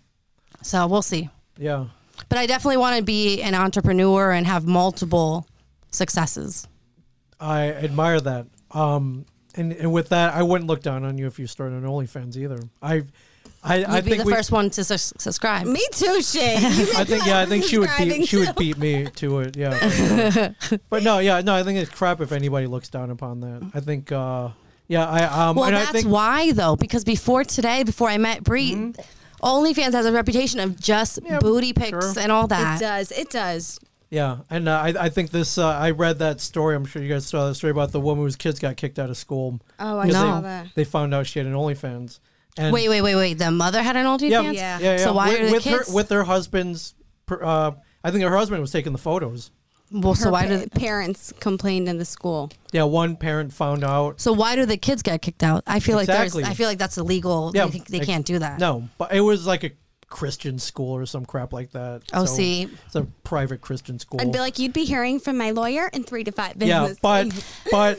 So we'll see. Yeah. But I definitely want to be an entrepreneur and have multiple successes. I admire that. Um, and, and with that, I wouldn't look down on you if you started an OnlyFans either. I, I, You'd I be think the we, first one to sus- subscribe. me too shit I think yeah, I think she would beat she would beat me to it. Yeah. but no, yeah, no, I think it's crap if anybody looks down upon that. I think uh, yeah, I um Well, and that's I think why though, because before today, before I met Bree, OnlyFans has a reputation of just Yeah, booty pics sure. and all that. it does it does Yeah, and uh, I, I think this. Uh, I read that story. I'm sure you guys saw that story about the woman whose kids got kicked out of school. Oh, I because saw they, that. They found out she had an OnlyFans. And Wait, wait, wait, wait. The mother had an OnlyFans. yeah, Yeah. yeah, yeah. So why with, are the with kids? her with her husband's? Uh, I think her husband was taking the photos. well, so Her why pa- do the, parents complained in the school Yeah, one parent found out. so why do the kids get kicked out? I feel Exactly. like there's. I feel like that's illegal. Yeah, they, they ex- can't do that. No, but it was like a Christian school or some crap like that. Oh, So see. it's a private Christian school. I'd be like, you'd be hearing from my lawyer in three to five yeah, but but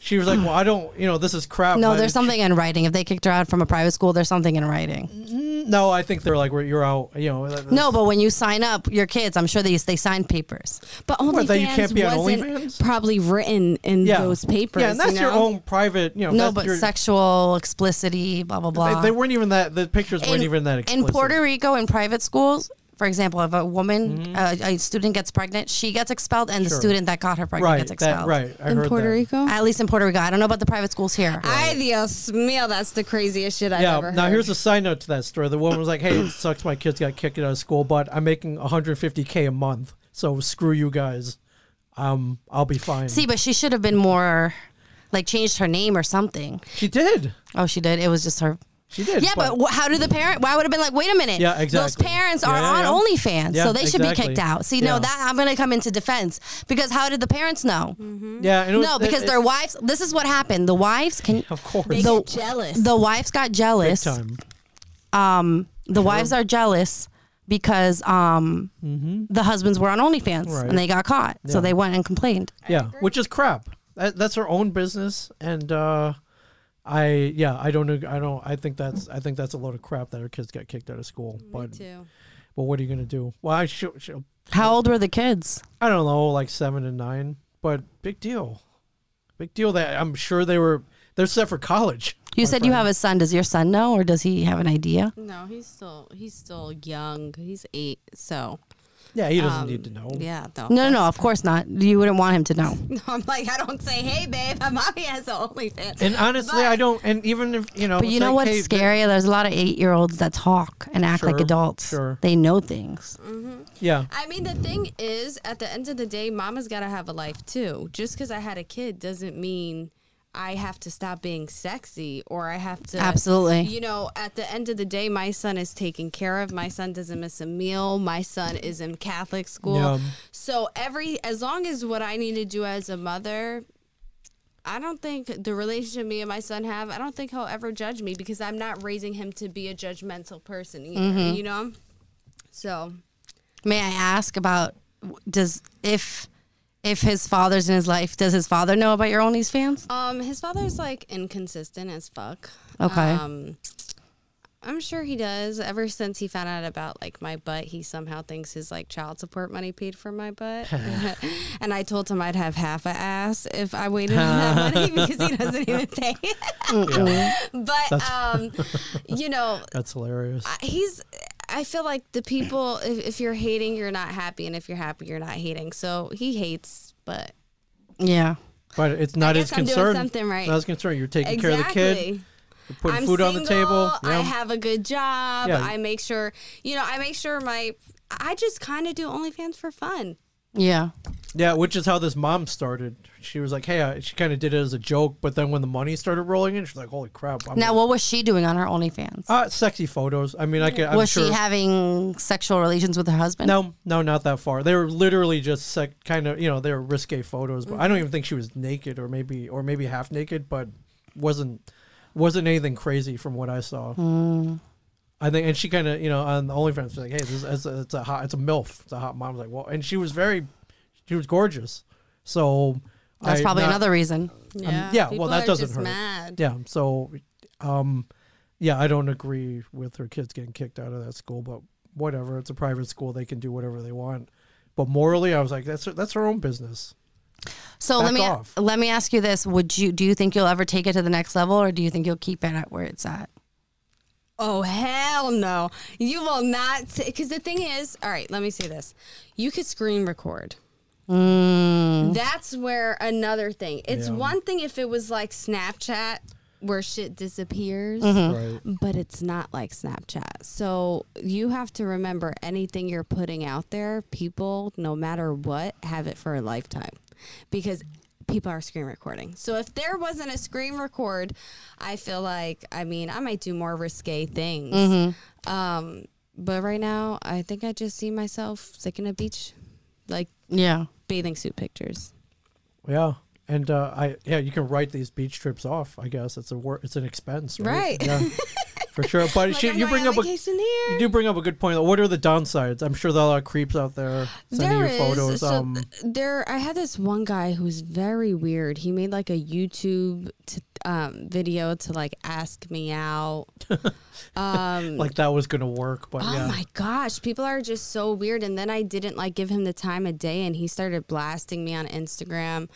she was like, well, I don't, you know, this is crap. No, there's something in writing. If they kicked her out from a private school, there's something in writing. Mm, no, I think they're like you're out. You know. that- No, but when you sign up your kids, I'm sure they they sign papers. But What, that you OnlyFans can't be on wasn't OnlyFans? probably written in yeah. those papers. Yeah, and that's you your own private. You know. No, but your, sexual explicitity, blah blah blah. They, they weren't even that. The pictures weren't even that explicit. In Puerto Rico, in private schools, for example, if a woman, uh, a student gets pregnant, she gets expelled, and the Mm-hmm. Student that got her pregnant right. gets expelled. That, right. I in heard Puerto that. Rico. At least in Puerto Rico. I don't know about the private schools here. Ay Dios mío, that's the craziest shit I've Yeah. ever Now heard. here's a side note to that story. The woman was like, "Hey, it sucks. My kids got kicked out of school, but I'm making 150k a month. So screw you guys. Um, I'll be fine." See, but she should have been more, like, changed her name or something. she did. Oh, she did. It was just her. She did. Yeah, but, wh- how did the parent? Why would have been like, wait a minute? Yeah, exactly. Those exactly. parents Yeah, are yeah, on. OnlyFans, Yeah, so they should be kicked out. See, Yeah. no, that I'm gonna come into defense because how did the parents know? yeah, and it was, No, because it, their wives. This is what happened. The wives can. Of course. they the- jealous. The wives got big jealous. time. Um, the wives are jealous because um, the husbands were on OnlyFans Mm-hmm. Right. and they got caught, so they went and complained. Yeah, which is crap. That, that's her own business, and uh, I yeah, I don't I don't I think that's I think that's a load of crap that her kids got kicked out of school. But too. but what are you gonna do? Well, I should, How old were the kids? I don't know, like seven and nine. But big deal, big deal. That I'm sure they were they're set for college. You my said you have a son. Does your son know, or does he have an idea? No, he's still he's still young. He's eight, so Yeah, he doesn't um, need to know. Yeah, no, No, no, no. Of course not. You wouldn't want him to know. No, I'm like, I don't say, hey, babe, my mommy has an OnlyFans. And honestly, I don't. And even if you know, But you know like, what's hey, scary? There's a lot of eight-year-olds that talk and act like adults. sure. They know things. Yeah, I mean, the thing is, at the end of the day, mama's got to have a life too. Just because I had a kid doesn't mean I have to stop being sexy or I have to. Absolutely. You know, at the end of the day, my son is taken care of. My son doesn't miss a meal. My son is in Catholic school. Yeah. So, every, as long as what I need to do as a mother, I don't think the relationship me and my son have, I don't think he'll ever judge me because I'm not raising him to be a judgmental person either, Mm-hmm. you know? So, May I ask about does if if his father's in his life, does his father know about your OnlyFans? Um, his father's like inconsistent as fuck. Okay. Um, I'm sure he does. Ever since he found out about like my butt, he somehow thinks his like child support money paid for my butt. and I told him I'd have half a ass if I waited on that money because he doesn't even pay. but um, you know, that's hilarious. I- he's i feel like the people if, if you're hating you're not happy and if you're happy you're not hating so he hates but Yeah. But it's not guess his I'm doing concern. something right. Not his concern. You're taking care of the kid. You're putting I'm food on the table. single, I have a good job. Yeah. I make sure, you know, I make sure my, I just kind of do OnlyFans for fun. Yeah. Yeah, which is how this mom started. She was like, "Hey," I, she kind of did it as a joke, but then when the money started rolling in, she's like, "Holy crap!" I'm Now, what was she doing on her OnlyFans? uh, sexy photos. I mean, I can. I'm was sure. she having sexual relations with her husband? no, no, not that far. They were literally just sec- kind of, you know, they were risque photos. But I don't even think she was naked, or maybe, or maybe half naked, but wasn't wasn't anything crazy from what I saw. I think, and she kind of, you know, on the OnlyFans, she's like, "Hey, this it's a, it's a hot, it's a milf, it's a hot mom." I was like, well, and she was very, she was gorgeous. So That's I probably not- another reason. Yeah. yeah, well, that are doesn't just hurt. Mad. Yeah, so, um, yeah, I don't agree with her kids getting kicked out of that school, but whatever. It's a private school; they can do whatever they want. But morally, I was like, that's her, that's her own business. So let me off. let me ask you this: Would you do you think you'll ever take it to the next level, or do you think you'll keep it at where it's at? Oh hell no! You will not. Because the thing is, all right. Let me say this: you could screen record. Mm. That's where another thing. It's Yeah. one thing if it was like Snapchat, where shit disappears. Mm-hmm. Right. but it's not like Snapchat. So you have to remember anything you're putting out there, people, no matter what, have it for a lifetime because people are screen recording. So if there wasn't a screen record, I feel like, I mean, I might do more risque things. Mm-hmm. Um, but right now, I think I just see myself taking a beach, like Yeah. Bathing suit pictures. Yeah. And uh, I yeah, you can write these beach trips off. I guess it's a work. It's an expense, right? Right. Yeah, for sure. But Like, she, you bring up a you do bring up a good point. What are the downsides? I'm sure there are a lot of creeps out there sending There you is. photos. So um, there, I had this one guy who was very weird. He made like a YouTube. T- um, video to like ask me out. like that was gonna work, but Oh yeah. my gosh, people are just so weird. And then I didn't like give him the time of day, and he started blasting me on Instagram.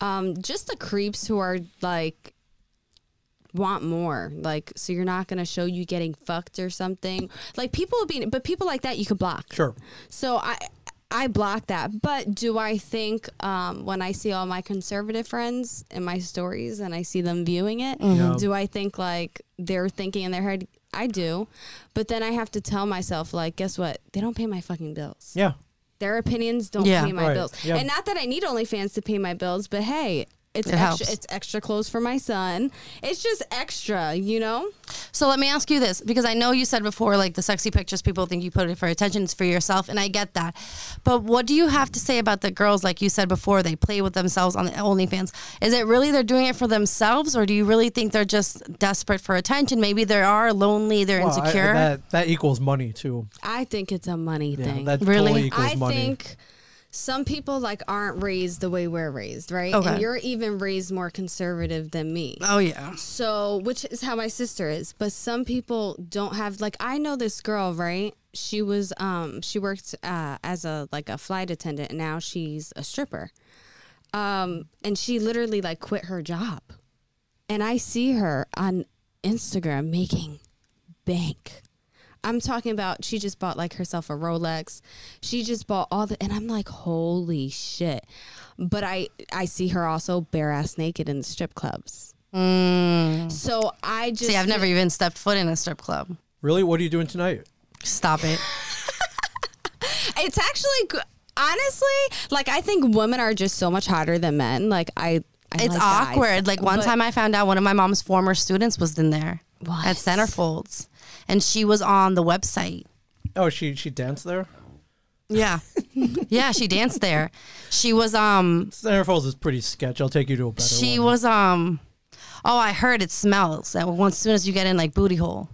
Um, just the creeps who are like want more like so you're not gonna show you getting fucked or something like people being but people like that you could block Sure. so I I block that. But do I think um, when I see all my conservative friends in my stories and I see them viewing it, Yeah. do I think like they're thinking in their head? I do, but then I have to tell myself like, guess what? They don't pay my fucking bills. Yeah. Their opinions don't Yeah. pay my Right. bills. Yeah. And not that I need OnlyFans to pay my bills, but hey. It's It extra. helps. It's extra clothes for my son. It's just extra, you know. So let me ask you this because I know you said before, like the sexy pictures, people think you put it for attention, it's for yourself, and I get that. But what do you have to say about the girls, like you said before, they play with themselves on the OnlyFans? Is it really they're doing it for themselves, or do you really think they're just desperate for attention? Maybe they are lonely, they're Well, I- insecure. that that equals money too. I think it's a money Yeah, thing. that Really? totally equals I money. think some people like aren't raised the way we're raised, right? Okay. And you're even raised more conservative than me. oh yeah, So, which is how my sister is, but some people don't have like I know this girl, right? She was um she worked uh, as a like a flight attendant and now she's a stripper. Um and she literally like quit her job. And I see her on Instagram making bank. I'm talking about she just bought like herself a Rolex. She just bought all the and I'm like, holy shit. But I I see her also bare ass naked in the strip clubs. Mm. So I just see, I've never even stepped foot in a strip club. Really, what are you doing tonight? Stop it. It's actually honestly like I think women are just so much hotter than men. Like I, I It's like guys. awkward. Like one But- time I found out one of my mom's former students was in there What? at Centerfolds, and she was on the website. Oh, she she danced there. Yeah. yeah, she danced there. She was um Centerfolds is pretty sketch. I'll take you to a better she one. was um oh I heard it smells and once soon as you get in like booty hole.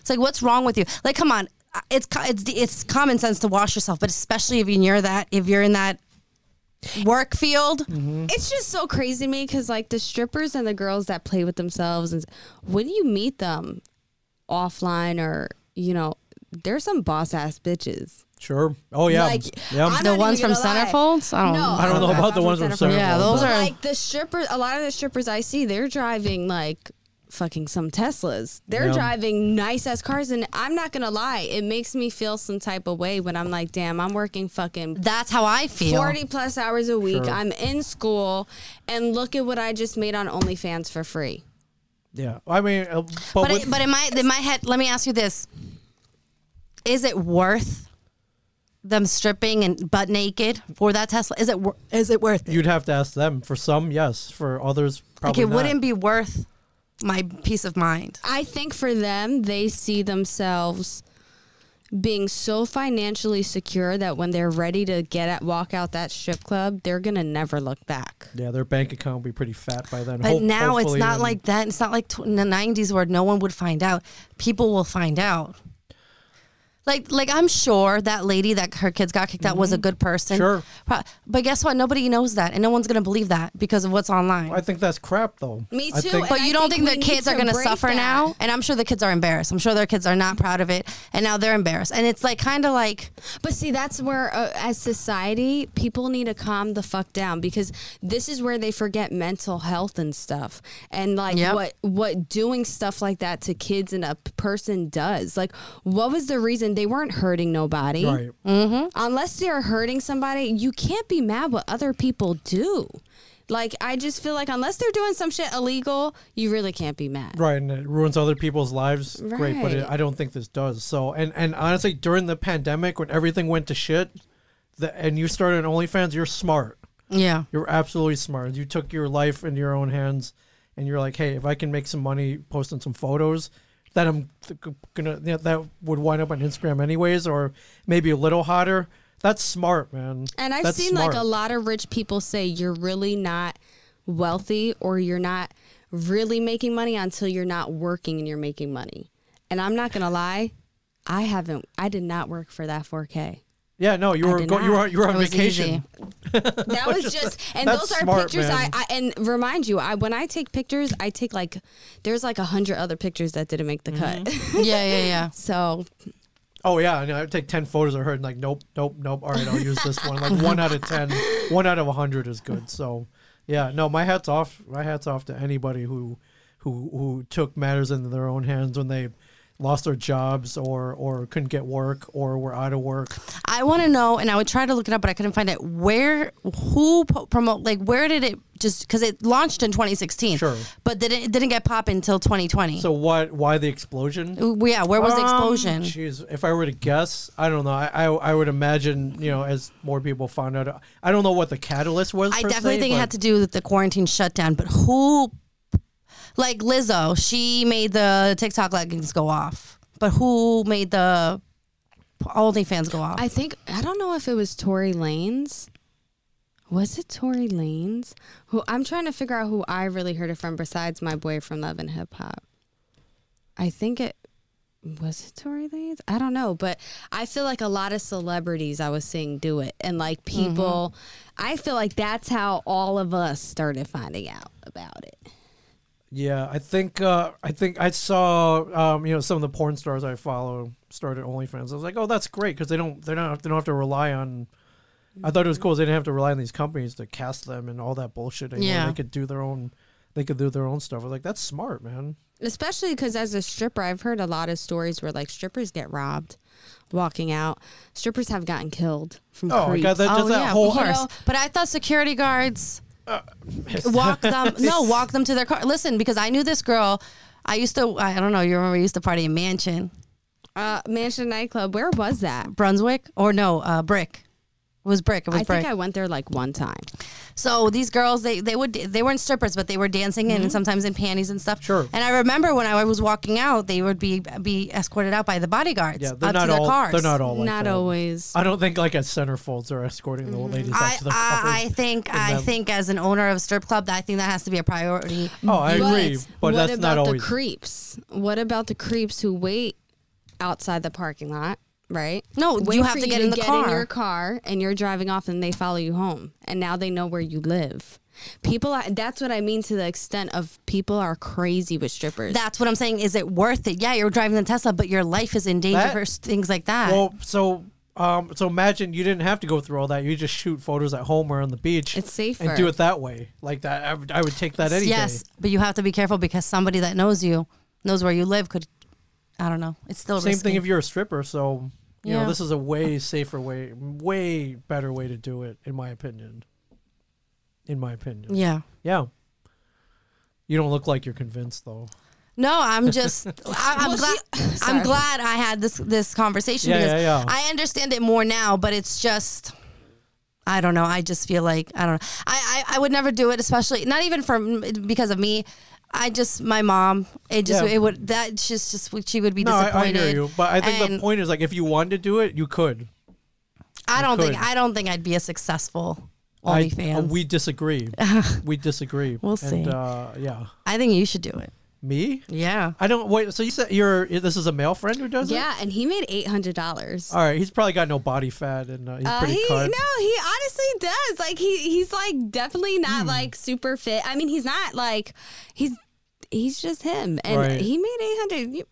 It's like what's wrong with you? Like come on. It's it's it's common sense to wash yourself, but especially if you're near that if you're in that work field. Mm-hmm. It's just so crazy to me because like the strippers and the girls that play with themselves and when do you meet them offline or you know there's some boss ass bitches. Sure. Oh yeah. Like, yeah. I'm The ones from gonna lie. Centerfolds? I don't no, know. I don't know not about the ones from Centerfolds. Yeah, those But, are- like the strippers. A lot of the strippers I see, they're driving like fucking some Teslas. They're Yeah. driving nice ass cars, and I'm not gonna lie, it makes me feel some type of way when I'm like, damn, I'm working fucking That's how I feel. 40 plus hours a week. Sure. I'm in school, and look at what I just made on OnlyFans for free. Yeah. I mean, uh, but, But with- it, but in my in my head, let me ask you this: Is it worth them stripping and butt naked for that Tesla? Is it wor- is it worth it? you'd have to ask them. For some, yes. For others, Like probably it not. wouldn't be worth my peace of mind. I think for them, they see themselves being so financially secure that when they're ready to get at walk out that strip club, they're gonna never look back. Yeah, their bank account will be pretty fat by then. But Hope- now it's not like that. It's not like tw- in the '90s where no one would find out. People will find out. Like, like I'm sure that lady that her kids got kicked out was a good person. Sure. Pro- But guess what? Nobody knows that, and no one's gonna believe that because of what's online. I think that's crap, though. Me I too, think- and But I you don't think think, we the kids are to going to break suffer that. now? And I'm sure the kids are embarrassed. I'm sure their kids are not proud of it. And now they're embarrassed. And it's like kind of like, But see, that's where, uh, as society, people need to calm the fuck down because this is where they forget mental health and stuff, and like Yep. what what doing stuff like that to kids and a p- person does. Like, what was the reason they weren't hurting nobody? Right. Mm-hmm. Unless they're hurting somebody, you can't be mad what other people do. Like, I just feel like unless they're doing some shit illegal, you really can't be mad. Right, and it ruins other people's lives. Great, but it, I don't think this does. So, and and honestly, during the pandemic, when everything went to shit, the, and you started on OnlyFans, you're smart. yeah. You're absolutely smart. You took your life in your own hands, and you're like, hey, if I can make some money posting some photos that I'm gonna you know, that would wind up on Instagram anyways, or maybe a little hotter. That's smart, man. And I've That's seen like a lot of rich people say you're really not wealthy or you're not really making money until you're not working and you're making money. And I'm not to lie, I haven't I did not work for that 4K. Yeah, no, you I were go, you were you were on vacation. That was just, and that's those are smart, pictures. I, man. I and remind you, I when I take pictures, I take like there's like a hundred other pictures that didn't make the mm-hmm. cut. yeah, yeah, yeah. so Oh yeah, I, know, I would take ten photos of her and like, nope, nope, nope. All right, I'll use this one. Like one out of ten, one out of a hundred is good. So, yeah, no, my hats off. My hats off to anybody who, who, who took matters into their own hands when they lost their jobs or or couldn't get work or were out of work. I want to know, and I would try to look it up, but I couldn't find it. Where, who po- promote? Like, where did it just? Because it launched in 2016, Sure. but didn't it didn't get pop until 2020. So what? Why the explosion? Ooh, yeah, where was the Um, explosion? Jeez, if I were to guess, I don't know. I, I I would imagine you know as more people found out. I don't know what the catalyst was. I definitely se, think it had to do with the quarantine shutdown, but who, like Lizzo, she made the TikTok leggings go off, but who made the OnlyFans go off? I think I don't know if it was Tory Lanez. Was it Tory Lanez? Who I'm trying to figure out who I really heard it from besides my boy from Love and Hip Hop. I think it was it Tory Lanez. I don't know, but I feel like a lot of celebrities I was seeing do it, and like people. Mm-hmm. I feel like that's how all of us started finding out about it. Yeah, I think uh, I think I saw um, you know some of the porn stars I follow started OnlyFans. I was like, oh, that's great because they don't they don't they don't have to rely on. I thought it was cool. They didn't have to rely on these companies to cast them and all that bullshit. Anymore. Yeah. they could do their own. They could do their own stuff. I was like, that's smart, man. especially because as a stripper i've heard a lot of stories where like strippers get robbed walking out strippers have gotten killed from Oh, creeps. God, that- oh that yeah, whole- You know- but I thought security guards walk them. No, walk them to their car. Listen, because I knew this girl. I used to. I don't know. You remember? I used to party in Mansion, uh, mansion nightclub where was that Brunswick, or no, uh, Brick. It was Brick. It was i Brick. think i went there like one time So these girls, they they would they weren't strippers, but they were dancing in and sometimes in panties and stuff. Mm-hmm. Sure. And I remember when I was walking out, they would be be escorted out by the bodyguards Yeah, up they're to not their all. cars. They're not all like not that. always I don't think like at centerfolds they're escorting the ladies up I, to their cars. I, I think and I them- think as an owner of a strip club, I think that has to be a priority. Oh, I agree, but what that's about not the creeps what about the creeps who wait outside the parking lot right No, Wait you have to get in the get car. in your car and you're driving off and they follow you home and now they know where you live people are, that's what i mean to the extent of people are crazy with strippers That's what I'm saying. Is it worth it? Yeah, you're driving the Tesla, but your life is in danger That- for things like that. Well, so um, so imagine you didn't have to go through all that. You just shoot photos at home or on the beach. It's safer. And do it that way, like that. I would, I would take that any yes, day. but you have to be careful because somebody that knows you, knows where you live, could. I don't know. It's still Same risky. thing if you're a stripper. So you Yeah. know, this is a way safer way, way better way to do it, in my opinion. In my opinion. Yeah. Yeah. You don't look like you're convinced, though. No, I'm just. I, I'm Well, glad. she- I'm glad I had this this conversation Yeah, because yeah, yeah. I understand it more now. But it's just. I don't know. I just feel like I don't know. I, I, I would never do it, especially not even for because of me. I just my mom. It just Yeah. it would that just just she would be No, I, I disappointed. hear you, but I think the point is like if you wanted to do it, you could. I don't think. I don't think I'd be a successful I, OnlyFans. uh, we disagree. we disagree. We'll and, see. Uh, yeah. I think you should do it. Me? Yeah. I don't wait. So you said you're this is a male friend who does it? yeah and he made $800 All right, he's probably got no body fat and uh, he's Uh, pretty he cut. no, he honestly does. Like he he's like definitely not Hmm. like super fit. I mean, he's not like he's he's just him, and Right. he made eight hundred.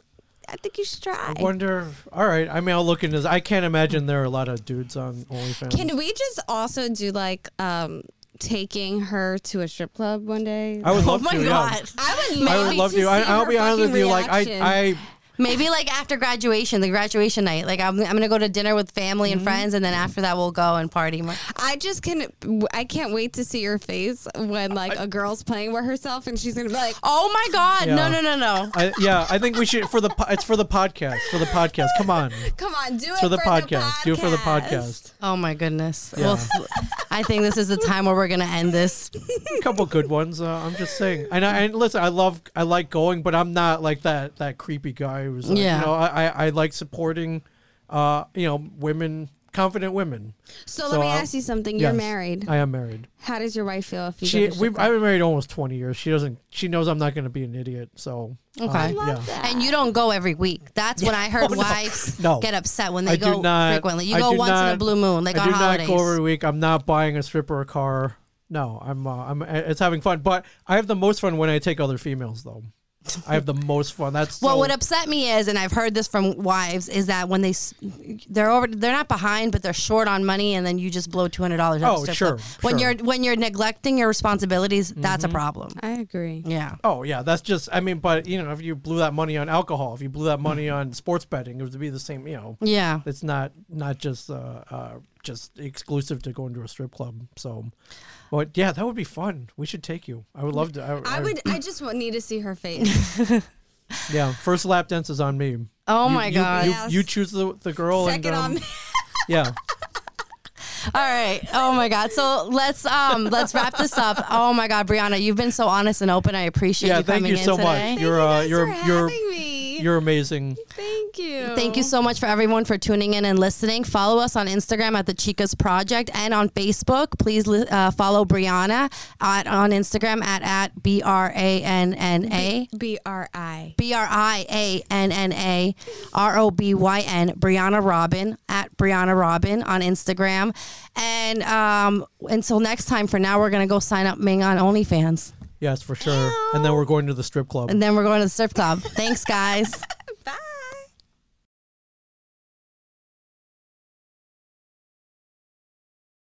I think you should try. I wonder. All right, I mean, I'll look into this. I can't imagine there are a lot of dudes on OnlyFans. Can we just also do like um taking her to a strip club one day? I would love Oh love my to. god. I would Yeah. I would love to. I, I'll be honest with you. Like I, I, Maybe like after graduation, the graduation night. Like I'm, I'm gonna go to dinner with family Mm-hmm. and friends, and then after that we'll go and party more. I just can. I can't wait to see your face when like a girl's playing with herself and she's gonna be like, Oh my god! No, Yeah. no, no, no. I, yeah, I think we should for the. po- It's for the podcast. For the podcast. Come on, "Come on, do it for the for podcast. Do it for the podcast. Oh my goodness. Yeah. Well, I think this is the time where we're gonna end this. A couple good ones. Uh, I'm just saying. And I and listen, I love, I like going, but I'm not like that that creepy guy who's. Like, Yeah. You know, I I, I like supporting, uh, you know, women confident women. So, let me I'll- ask you something. You're Yes, married. I am married. How does your wife feel if you She we I've been married almost twenty years. She doesn't. She knows I'm not going to be an idiot. So uh, Okay. yeah. And you don't go every week. That's when I heard Oh, no. wives No. get upset when they I go not frequently. You I go do once in a blue moon, like I on do holidays. not go every week. I'm not buying a stripper a car. No, I'm. Uh, I'm. It's having fun, but I have the most fun when I take other females, though. I have the most fun. That's Well What so- would upset me is, and I've heard this from wives, is that when they they're over, they're not behind, but they're short on money, and then you just blow two hundred dollars. Oh, sure, When sure. you're when you're neglecting your responsibilities, that's a problem. I agree. Yeah. Oh yeah, that's just. I mean, but you know, if you blew that money on alcohol, if you blew that money on sports betting, it would be the same. You know, Yeah. it's not not just uh, uh just exclusive to going to a strip club. So, but yeah, that would be fun. We should take you. I would love to. I, I would. I just would need to see her face. Yeah, first lap dance is on me. Oh You- my you- god. You, Yes. you choose the the girl Second and um, on me. yeah. All right. Oh my God. So let's um let's wrap this up. Oh my God, Brianna, you've been so honest and open. I appreciate Yeah, you thank coming you in so today. much. You're uh, Thank you you're you're me. You're amazing. Thank you. Thank you so much for everyone for tuning in and listening. Follow us on Instagram at the Chicas Project and on Facebook. Please li- uh, follow Brianna at, on Instagram at at b r a n n a B R I. b r i a n n a r o b y n Brianna Robyn at Brianna Robyn on Instagram. And um, until next time, for now, we're gonna go sign up Ming on OnlyFans, Yes, for sure. And then we're going to the strip club. and then we're going to the strip club. Thanks, guys.